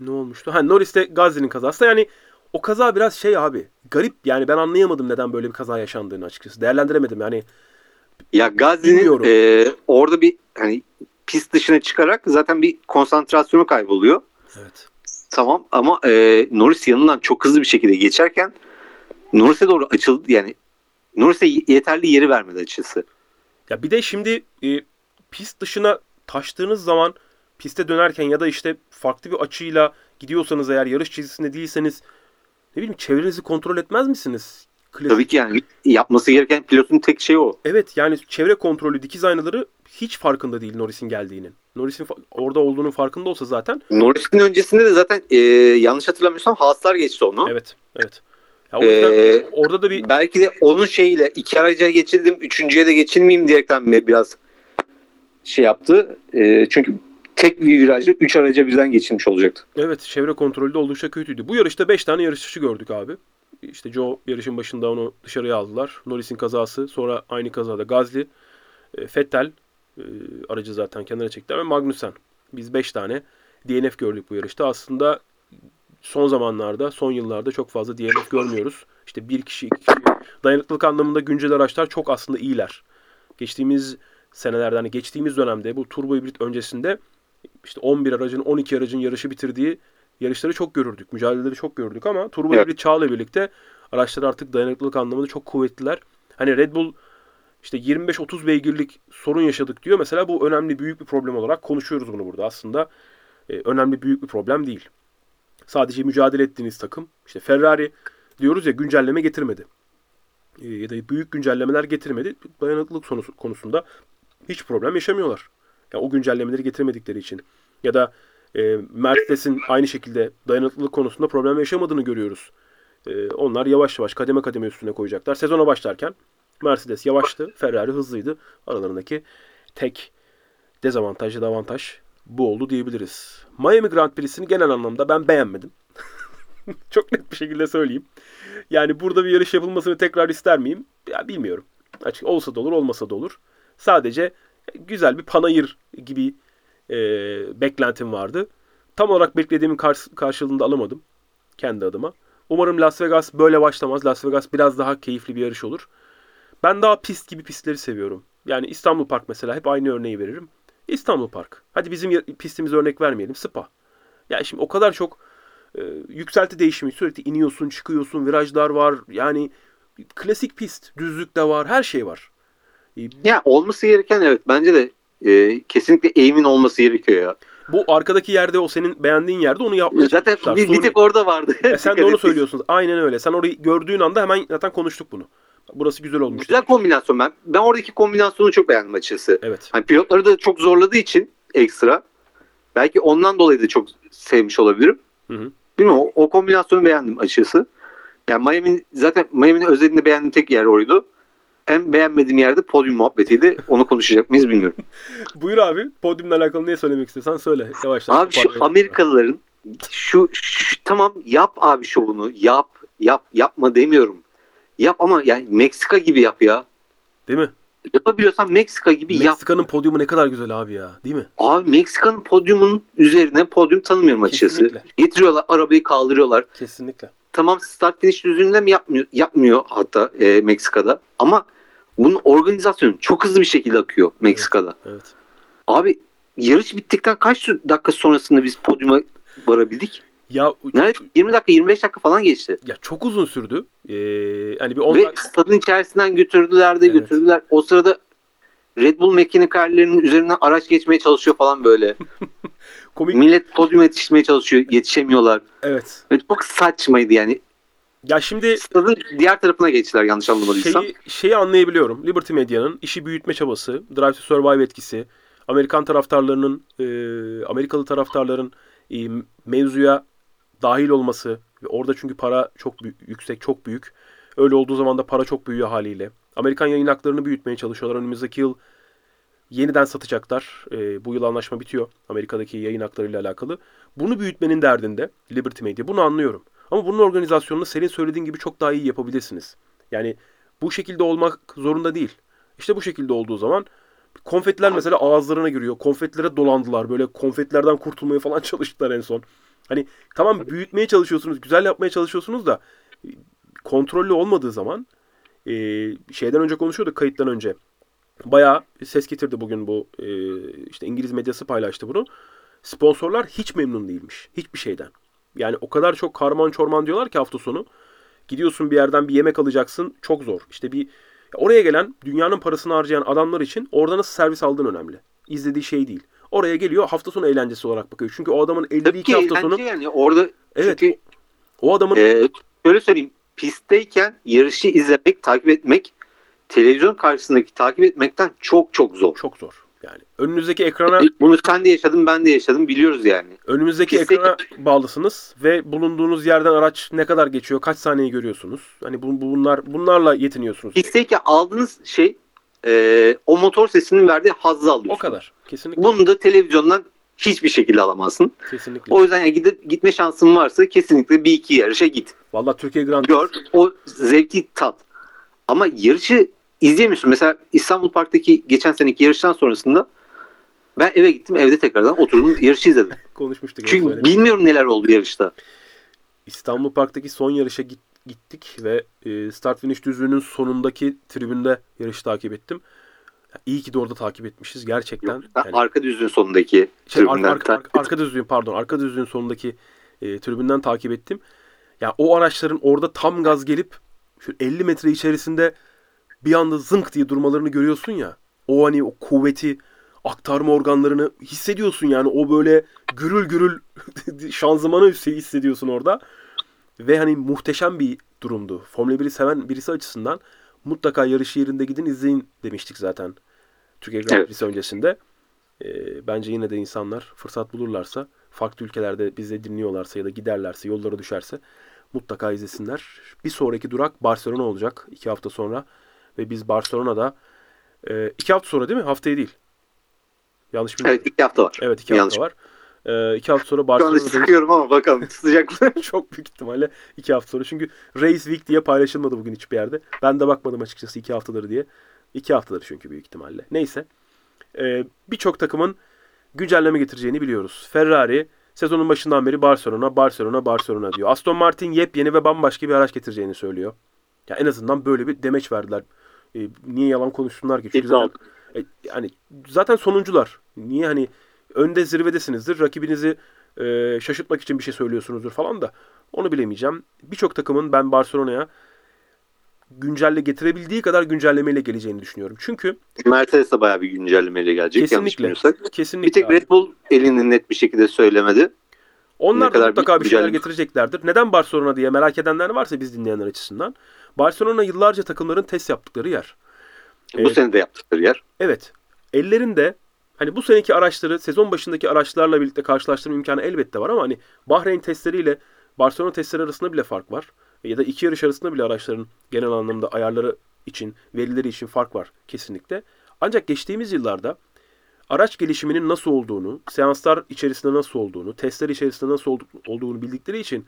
Speaker 1: ne olmuştu? Ha Norris de Gazli'nin kazası. Yani o kaza biraz şey abi. Garip yani ben anlayamadım neden böyle bir kaza yaşandığını açıkçası. Değerlendiremedim yani.
Speaker 2: Ya Gazi'nin e, orada bir hani pist dışına çıkarak zaten bir konsantrasyonu kayboluyor.
Speaker 1: Evet.
Speaker 2: Tamam ama e, Norris yanından çok hızlı bir şekilde geçerken Norris'e doğru açıldı yani Norris'e yeterli yeri vermedi açıkçası.
Speaker 1: Ya bir de şimdi e, pist dışına taştığınız zaman piste dönerken ya da işte farklı bir açıyla gidiyorsanız eğer yarış çizgisinde değilseniz ne bileyim çevrenizi kontrol etmez misiniz? Klasik.
Speaker 2: Tabii ki yani yapması gereken pilotun tek şeyi o.
Speaker 1: Evet yani çevre kontrolü dikiz aynaları hiç farkında değil Norris'in geldiğinin. Norris'in orada olduğunun farkında olsa zaten
Speaker 2: Norris'in öncesinde de zaten e, yanlış hatırlamıyorsam Haaslar geçti onu.
Speaker 1: evet evet. Ya o yüzden
Speaker 2: Ee,
Speaker 1: orada da bir
Speaker 2: Belki de onun şeyiyle iki araca geçirdim, üçüncüye de geçirmeyeyim diyerekten bir- biraz şey yaptı. E, çünkü tek bir virajda üç araca birden geçirmiş olacaktı.
Speaker 1: Evet çevre kontrolü de oldukça kötüydü. Bu yarışta 5 tane yarışçı gördük abi. İşte Joe yarışın başında onu dışarıya aldılar. Norris'in kazası sonra aynı kazada Gazli, e, Vettel e, aracı zaten kenara çektiler ve Magnussen. Biz 5 tane DNF gördük bu yarışta. Aslında son zamanlarda, son yıllarda çok fazla DNF görmüyoruz. İşte bir kişi, iki kişi. Dayanıklılık anlamında güncel araçlar çok aslında iyiler. Geçtiğimiz senelerde, hani geçtiğimiz dönemde bu turbo hibrit öncesinde işte 11 aracın, 12 aracın yarışı bitirdiği yarışları çok görürdük. Mücadeleleri çok gördük ama turbo
Speaker 2: Evet.
Speaker 1: hibrit çağla birlikte araçlar artık dayanıklılık anlamında çok kuvvetliler. Hani Red Bull işte 25-30 beygirlik sorun yaşadık diyor. Mesela bu önemli büyük bir problem olarak konuşuyoruz bunu burada. Aslında e, önemli büyük bir problem değil. Sadece mücadele ettiğiniz takım. işte Ferrari diyoruz ya güncelleme getirmedi. E, ya da büyük güncellemeler getirmedi. Dayanıklılık konusu- konusunda hiç problem yaşamıyorlar. Yani o güncellemeleri getirmedikleri için. Ya da e, Mercedes'in aynı şekilde dayanıklılık konusunda problem yaşamadığını görüyoruz. E, onlar yavaş yavaş kademe kademe üstüne koyacaklar. Sezona başlarken Mercedes yavaştı, Ferrari hızlıydı. Aralarındaki tek dezavantaj da avantaj bu oldu diyebiliriz. Miami Grand Prix'sini genel anlamda ben beğenmedim. Çok net bir şekilde söyleyeyim. Yani burada bir yarış yapılmasını tekrar ister miyim? Ya bilmiyorum. Açık olsa da olur, olmasa da olur. Sadece güzel bir panayır gibi e, beklentim vardı. Tam olarak beklediğimin kars- karşılığında alamadım kendi adıma. Umarım Las Vegas böyle başlamaz. Las Vegas biraz daha keyifli bir yarış olur. Ben daha pist gibi pistleri seviyorum. Yani İstanbul Park mesela hep aynı örneği veririm. İstanbul Park. Hadi bizim ya- pistimize örnek vermeyelim. Spa. Yani şimdi o kadar çok e, yükselti değişimi sürekli iniyorsun, çıkıyorsun, virajlar var. Yani klasik pist, düzlük de var, her şey var. E,
Speaker 2: Ya olması gereken evet bence de e, kesinlikle eğimin olması gerekiyor ya.
Speaker 1: bu arkadaki yerde o senin beğendiğin yerde onu yapmaya
Speaker 2: Zaten bir, bir tek orada vardı.
Speaker 1: E, sen de onu
Speaker 2: et.
Speaker 1: söylüyorsun. Aynen öyle. Sen orayı gördüğün anda hemen zaten konuştuk bunu. Burası güzel olmuş.
Speaker 2: Güzel kombinasyon ben. Ben oradaki kombinasyonu çok beğendim açıkçası.
Speaker 1: Evet.
Speaker 2: Hani pilotları da çok zorladığı için ekstra. Belki ondan dolayı da çok sevmiş olabilirim.
Speaker 1: Hı hı.
Speaker 2: Bilmiyorum o, o kombinasyonu beğendim açıkçası. Yani Miami'nin zaten Miami'nin özelliğini beğendiğim tek yer oydu. en beğenmediğim yerde podyum muhabbetiydi. Onu konuşacak mıyız bilmiyorum.
Speaker 1: Buyur abi. Podyumla alakalı ne söylemek istiyorsan söyle. Yavaştan.
Speaker 2: Abi şu Amerikalıların şu, şu tamam yap abi şovunu. Yap, yap, yapma demiyorum. Yap ama yani Meksika gibi yap ya.
Speaker 1: Değil mi?
Speaker 2: Yapabiliyorsan Meksika gibi yap.
Speaker 1: Meksika'nın podyumu ne kadar güzel abi ya. Değil mi?
Speaker 2: Abi Meksika'nın podyumunun üzerine podyum tanımıyorum açıkçası.
Speaker 1: Kesinlikle.
Speaker 2: Getiriyorlar arabayı kaldırıyorlar.
Speaker 1: Kesinlikle.
Speaker 2: Tamam start finish düzlüğünde mi yapmıyor, yapmıyor hatta e, Meksika'da. Ama bunun organizasyonu çok hızlı bir şekilde akıyor Meksika'da.
Speaker 1: Evet.
Speaker 2: Abi yarış bittikten kaç dakika sonrasında biz podyuma varabildik?
Speaker 1: Ya
Speaker 2: Nerede? 20 dakika 25 dakika falan geçti.
Speaker 1: ya çok uzun sürdü. Ee, hani bir 10
Speaker 2: Ve stadın içerisinden götürdüler de
Speaker 1: Evet.
Speaker 2: götürdüler. O sırada Red Bull mekanikerlerinin üzerinden araç geçmeye çalışıyor falan böyle.
Speaker 1: komik.
Speaker 2: Millet podyuma yetişmeye çalışıyor. Yetişemiyorlar.
Speaker 1: Evet.
Speaker 2: Ve çok saçmaydı yani.
Speaker 1: Ya şimdi
Speaker 2: Stadın diğer tarafına geçtiler yanlış anlamadıysam.
Speaker 1: şeyi, şeyi anlayabiliyorum. Liberty Media'nın işi büyütme çabası, Drive to Survive etkisi, Amerikan taraftarlarının, e, Amerikalı taraftarların e, mevzuya dahil olması ve orada çünkü para çok yüksek, çok büyük. Öyle olduğu zaman da para çok büyüyor haliyle. Amerikan yayın haklarını büyütmeye çalışıyorlar. Önümüzdeki yıl yeniden satacaklar. E, bu yıl anlaşma bitiyor Amerika'daki yayın haklarıyla alakalı. Bunu büyütmenin derdinde Liberty Media. Bunu anlıyorum. Ama bunun organizasyonunu senin söylediğin gibi çok daha iyi yapabilirsiniz. Yani bu şekilde olmak zorunda değil. İşte bu şekilde olduğu zaman konfetiler mesela ağızlarına giriyor. Konfetlere dolandılar. Böyle konfetlerden kurtulmaya falan çalıştılar en son. Hani tamam büyütmeye çalışıyorsunuz, güzel yapmaya çalışıyorsunuz da kontrollü olmadığı zaman e, şeyden önce konuşuyorduk kayıttan önce. Bayağı ses getirdi bugün bu e, işte İngiliz medyası paylaştı bunu. Sponsorlar hiç memnun değilmiş. Hiçbir şeyden. Yani o kadar çok karman çorman diyorlar ki hafta sonu. Gidiyorsun bir yerden bir yemek alacaksın. Çok zor. İşte bir oraya gelen dünyanın parasını harcayan adamlar için orada nasıl servis aldığın önemli. İzlediği şey değil. Oraya geliyor hafta sonu eğlencesi olarak bakıyor. Çünkü o adamın
Speaker 2: Tabii
Speaker 1: 52
Speaker 2: ki
Speaker 1: hafta sonu
Speaker 2: yani orada
Speaker 1: Evet.
Speaker 2: çünkü
Speaker 1: o adamın
Speaker 2: e, şöyle söyleyeyim pistteyken yarışı izlemek, takip etmek televizyon karşısındaki takip etmekten çok çok zor.
Speaker 1: çok zor. Yani önünüzdeki ekrana
Speaker 2: Bunu sen de yaşadın ben de yaşadım biliyoruz yani.
Speaker 1: önümüzdeki
Speaker 2: Pistteki-
Speaker 1: ekrana bağlısınız ve bulunduğunuz yerden araç ne kadar geçiyor, kaç saniye görüyorsunuz. Hani bu, bunlar bunlarla yetiniyorsunuz.
Speaker 2: Pistteyken aldığınız şey e, o motor sesinin verdiği hazzı alıyorsun.
Speaker 1: O kadar. Kesinlikle.
Speaker 2: Bunu da televizyondan hiçbir şekilde alamazsın.
Speaker 1: Kesinlikle.
Speaker 2: O yüzden yani gidip gitme şansın varsa kesinlikle bir iki yarışa git.
Speaker 1: Vallahi Türkiye Grand
Speaker 2: Gör o zevki tat. Ama yarışı izleyemiyorsun. Mesela İstanbul Park'taki geçen seneki yarıştan sonrasında ben eve gittim. Evde tekrardan oturdum yarışı izledim.
Speaker 1: konuşmuştuk.
Speaker 2: Çünkü
Speaker 1: söylemiştik.
Speaker 2: bilmiyorum neler oldu yarışta.
Speaker 1: İstanbul Park'taki son yarışa git- gittik ve e, start finish düzlüğünün sonundaki tribünde yarışı takip ettim. Ya, İyi ki de orada takip etmişiz gerçekten.
Speaker 2: Yok,
Speaker 1: Yani-
Speaker 2: arka düzlüğün sonundaki
Speaker 1: Şey,
Speaker 2: tribünden
Speaker 1: arka, arka, arka düzlüğün pardon arka düzlüğün sonundaki e, tribünden takip ettim. Ya o araçların orada tam gaz gelip şu 50 metre içerisinde bir anda zınk diye durmalarını görüyorsun ya. O hani o kuvveti aktarma organlarını hissediyorsun yani. O böyle gürül gürül şanzımanı hissediyorsun orada. Ve hani muhteşem bir durumdu. Formula 1'i seven birisi açısından mutlaka yarışı yerinde gidin izleyin demiştik zaten. Türkiye Grand
Speaker 2: Evet.
Speaker 1: Prix'si öncesinde. Ee, bence yine de insanlar fırsat bulurlarsa, farklı ülkelerde bizi dinliyorlarsa ya da giderlerse, yollara düşerse mutlaka izlesinler. Bir sonraki durak Barcelona olacak iki hafta sonra. Ve biz Barcelona'da e, iki hafta sonra değil mi? Haftaya değil. Yanlış bilmiyorum.
Speaker 2: Evet iki hafta var.
Speaker 1: Evet iki
Speaker 2: Yanlış.
Speaker 1: hafta var. Ee, iki hafta sonra
Speaker 2: Şu anda sıkıyorum ama bakalım tutacak mı?
Speaker 1: çok büyük ihtimalle iki hafta sonra. Çünkü Race Week diye paylaşılmadı bugün hiçbir yerde. Ben de bakmadım açıkçası iki haftaları diye. İki haftaları çünkü büyük ihtimalle. Neyse. Ee, Birçok takımın güncelleme getireceğini biliyoruz. Ferrari sezonun başından beri Barcelona, Barcelona, Barcelona diyor. Aston Martin yepyeni ve bambaşka bir araç getireceğini söylüyor. Ya en azından böyle bir demeç verdiler. Ee, niye yalan konuşsunlar ki? Çünkü zaten, e, yani zaten sonuncular. Niye hani önde zirvedesinizdir. Rakibinizi e, şaşırtmak için bir şey söylüyorsunuzdur falan da onu bilemeyeceğim. Birçok takımın ben Barcelona'ya güncelle getirebildiği kadar güncellemeyle geleceğini düşünüyorum. Çünkü
Speaker 2: Mercedes de bayağı bir güncellemeyle gelecek yanlış
Speaker 1: kesinlikle
Speaker 2: bilmiyorsak.
Speaker 1: kesinlikle
Speaker 2: Bir tek
Speaker 1: abi.
Speaker 2: Red Bull elini net bir şekilde söylemedi.
Speaker 1: onlar
Speaker 2: ne
Speaker 1: da
Speaker 2: kadar
Speaker 1: mutlaka bir şeyler
Speaker 2: güncelleme-
Speaker 1: getireceklerdir. Neden Barcelona diye merak edenler varsa biz dinleyenler açısından. Barcelona yıllarca takımların test yaptıkları yer.
Speaker 2: Bu
Speaker 1: Evet.
Speaker 2: sene de yaptıkları yer.
Speaker 1: Evet. Ellerinde hani bu seneki araçları sezon başındaki araçlarla birlikte karşılaştırma imkanı elbette var ama hani Bahreyn testleriyle Barcelona testleri arasında bile fark var. Ya da iki yarış arasında bile araçların genel anlamda ayarları için, verileri için fark var kesinlikle. Ancak geçtiğimiz yıllarda araç gelişiminin nasıl olduğunu, seanslar içerisinde nasıl olduğunu, testler içerisinde nasıl oldu- olduğunu bildikleri için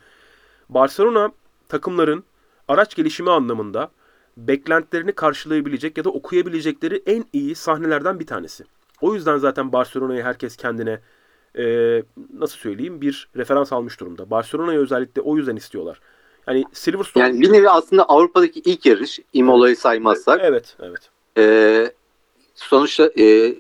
Speaker 1: Barcelona takımların araç gelişimi anlamında beklentilerini karşılayabilecek ya da okuyabilecekleri en iyi sahnelerden bir tanesi. O yüzden zaten Barcelona'yı herkes kendine e, nasıl söyleyeyim bir referans almış durumda. Barcelona'yı özellikle o yüzden istiyorlar. Yani Silverstone
Speaker 2: Yani bir nevi aslında Avrupa'daki ilk yarış Imola'yı saymazsak
Speaker 1: evet evet
Speaker 2: e, sonuçta e,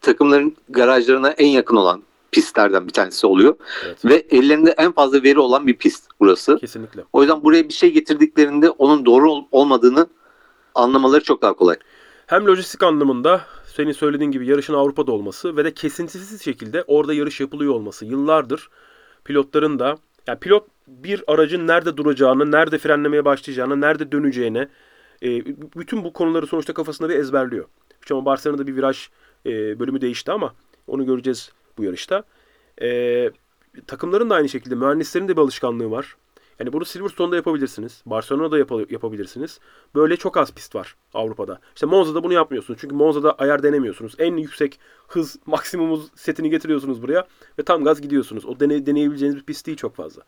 Speaker 2: takımların garajlarına en yakın olan pistlerden bir tanesi oluyor.
Speaker 1: evet
Speaker 2: Ve ellerinde en fazla veri olan bir pist burası.
Speaker 1: kesinlikle.
Speaker 2: O yüzden buraya bir şey getirdiklerinde onun doğru ol- olmadığını anlamaları çok daha kolay.
Speaker 1: Hem lojistik anlamında senin söylediğin gibi yarışın Avrupa'da olması ve de kesintisiz şekilde orada yarış yapılıyor olması. Yıllardır pilotların da yani pilot bir aracın nerede duracağını, nerede frenlemeye başlayacağını, nerede döneceğine e, bütün bu konuları sonuçta kafasında bir ezberliyor. Şu an Barcelona'da bir viraj e, bölümü değişti ama onu göreceğiz bu yarışta. E, takımların da aynı şekilde mühendislerin de bir alışkanlığı var. Yani bunu Silverstone'da yapabilirsiniz. Barcelona'da yapa- yapabilirsiniz. Böyle çok az pist var Avrupa'da. İşte Monza'da bunu yapmıyorsunuz. Çünkü Monza'da ayar denemiyorsunuz. En yüksek hız maksimum setini getiriyorsunuz buraya ve tam gaz gidiyorsunuz. O dene- deneyebileceğiniz bir pist değil çok fazla.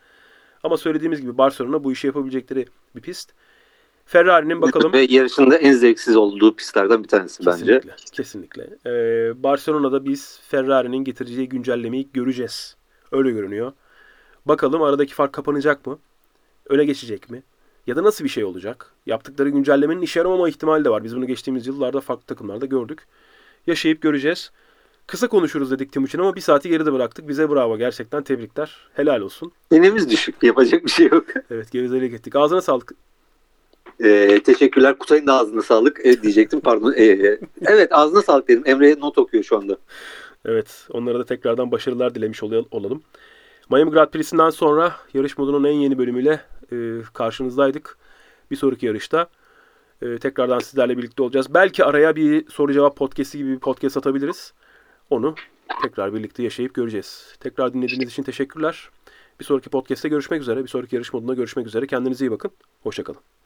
Speaker 1: Ama söylediğimiz gibi Barcelona bu işi yapabilecekleri bir pist. Ferrari'nin bakalım
Speaker 2: Ve yarışında en zevksiz olduğu pistlerden bir tanesi bence.
Speaker 1: Kesinlikle. Kesinlikle. Ee, Barcelona'da biz Ferrari'nin getireceği güncellemeyi göreceğiz. Öyle görünüyor. Bakalım aradaki fark kapanacak mı? Öne geçecek mi? Ya da nasıl bir şey olacak? Yaptıkları güncellemenin işe yaramama ihtimali de var. Biz bunu geçtiğimiz yıllarda farklı takımlarda gördük. Yaşayıp göreceğiz. Kısa konuşuruz dedik Timuçin ama bir saati geride bıraktık. Bize bravo gerçekten tebrikler. Helal olsun.
Speaker 2: Denemiz düşük. Yapacak bir şey yok.
Speaker 1: Evet gevezelik ettik. Ağzına sağlık.
Speaker 2: Ee, teşekkürler. Kutay'ın da ağzına sağlık e, diyecektim. Pardon. Ee, evet ağzına sağlık dedim. Emre'ye not okuyor şu anda.
Speaker 1: Evet, onlara da tekrardan başarılar dilemiş ol- olalım. Miami Grand Prix'sinden sonra yarış modunun en yeni bölümüyle e, karşınızdaydık. Bir sonraki yarışta e, tekrardan sizlerle birlikte olacağız. Belki araya bir soru cevap podcast'i gibi bir podcast atabiliriz. Onu tekrar birlikte yaşayıp göreceğiz. Tekrar dinlediğiniz için teşekkürler. Bir sonraki podcast'te görüşmek üzere. Bir sonraki yarış modunda görüşmek üzere. Kendinize iyi bakın. Hoşçakalın.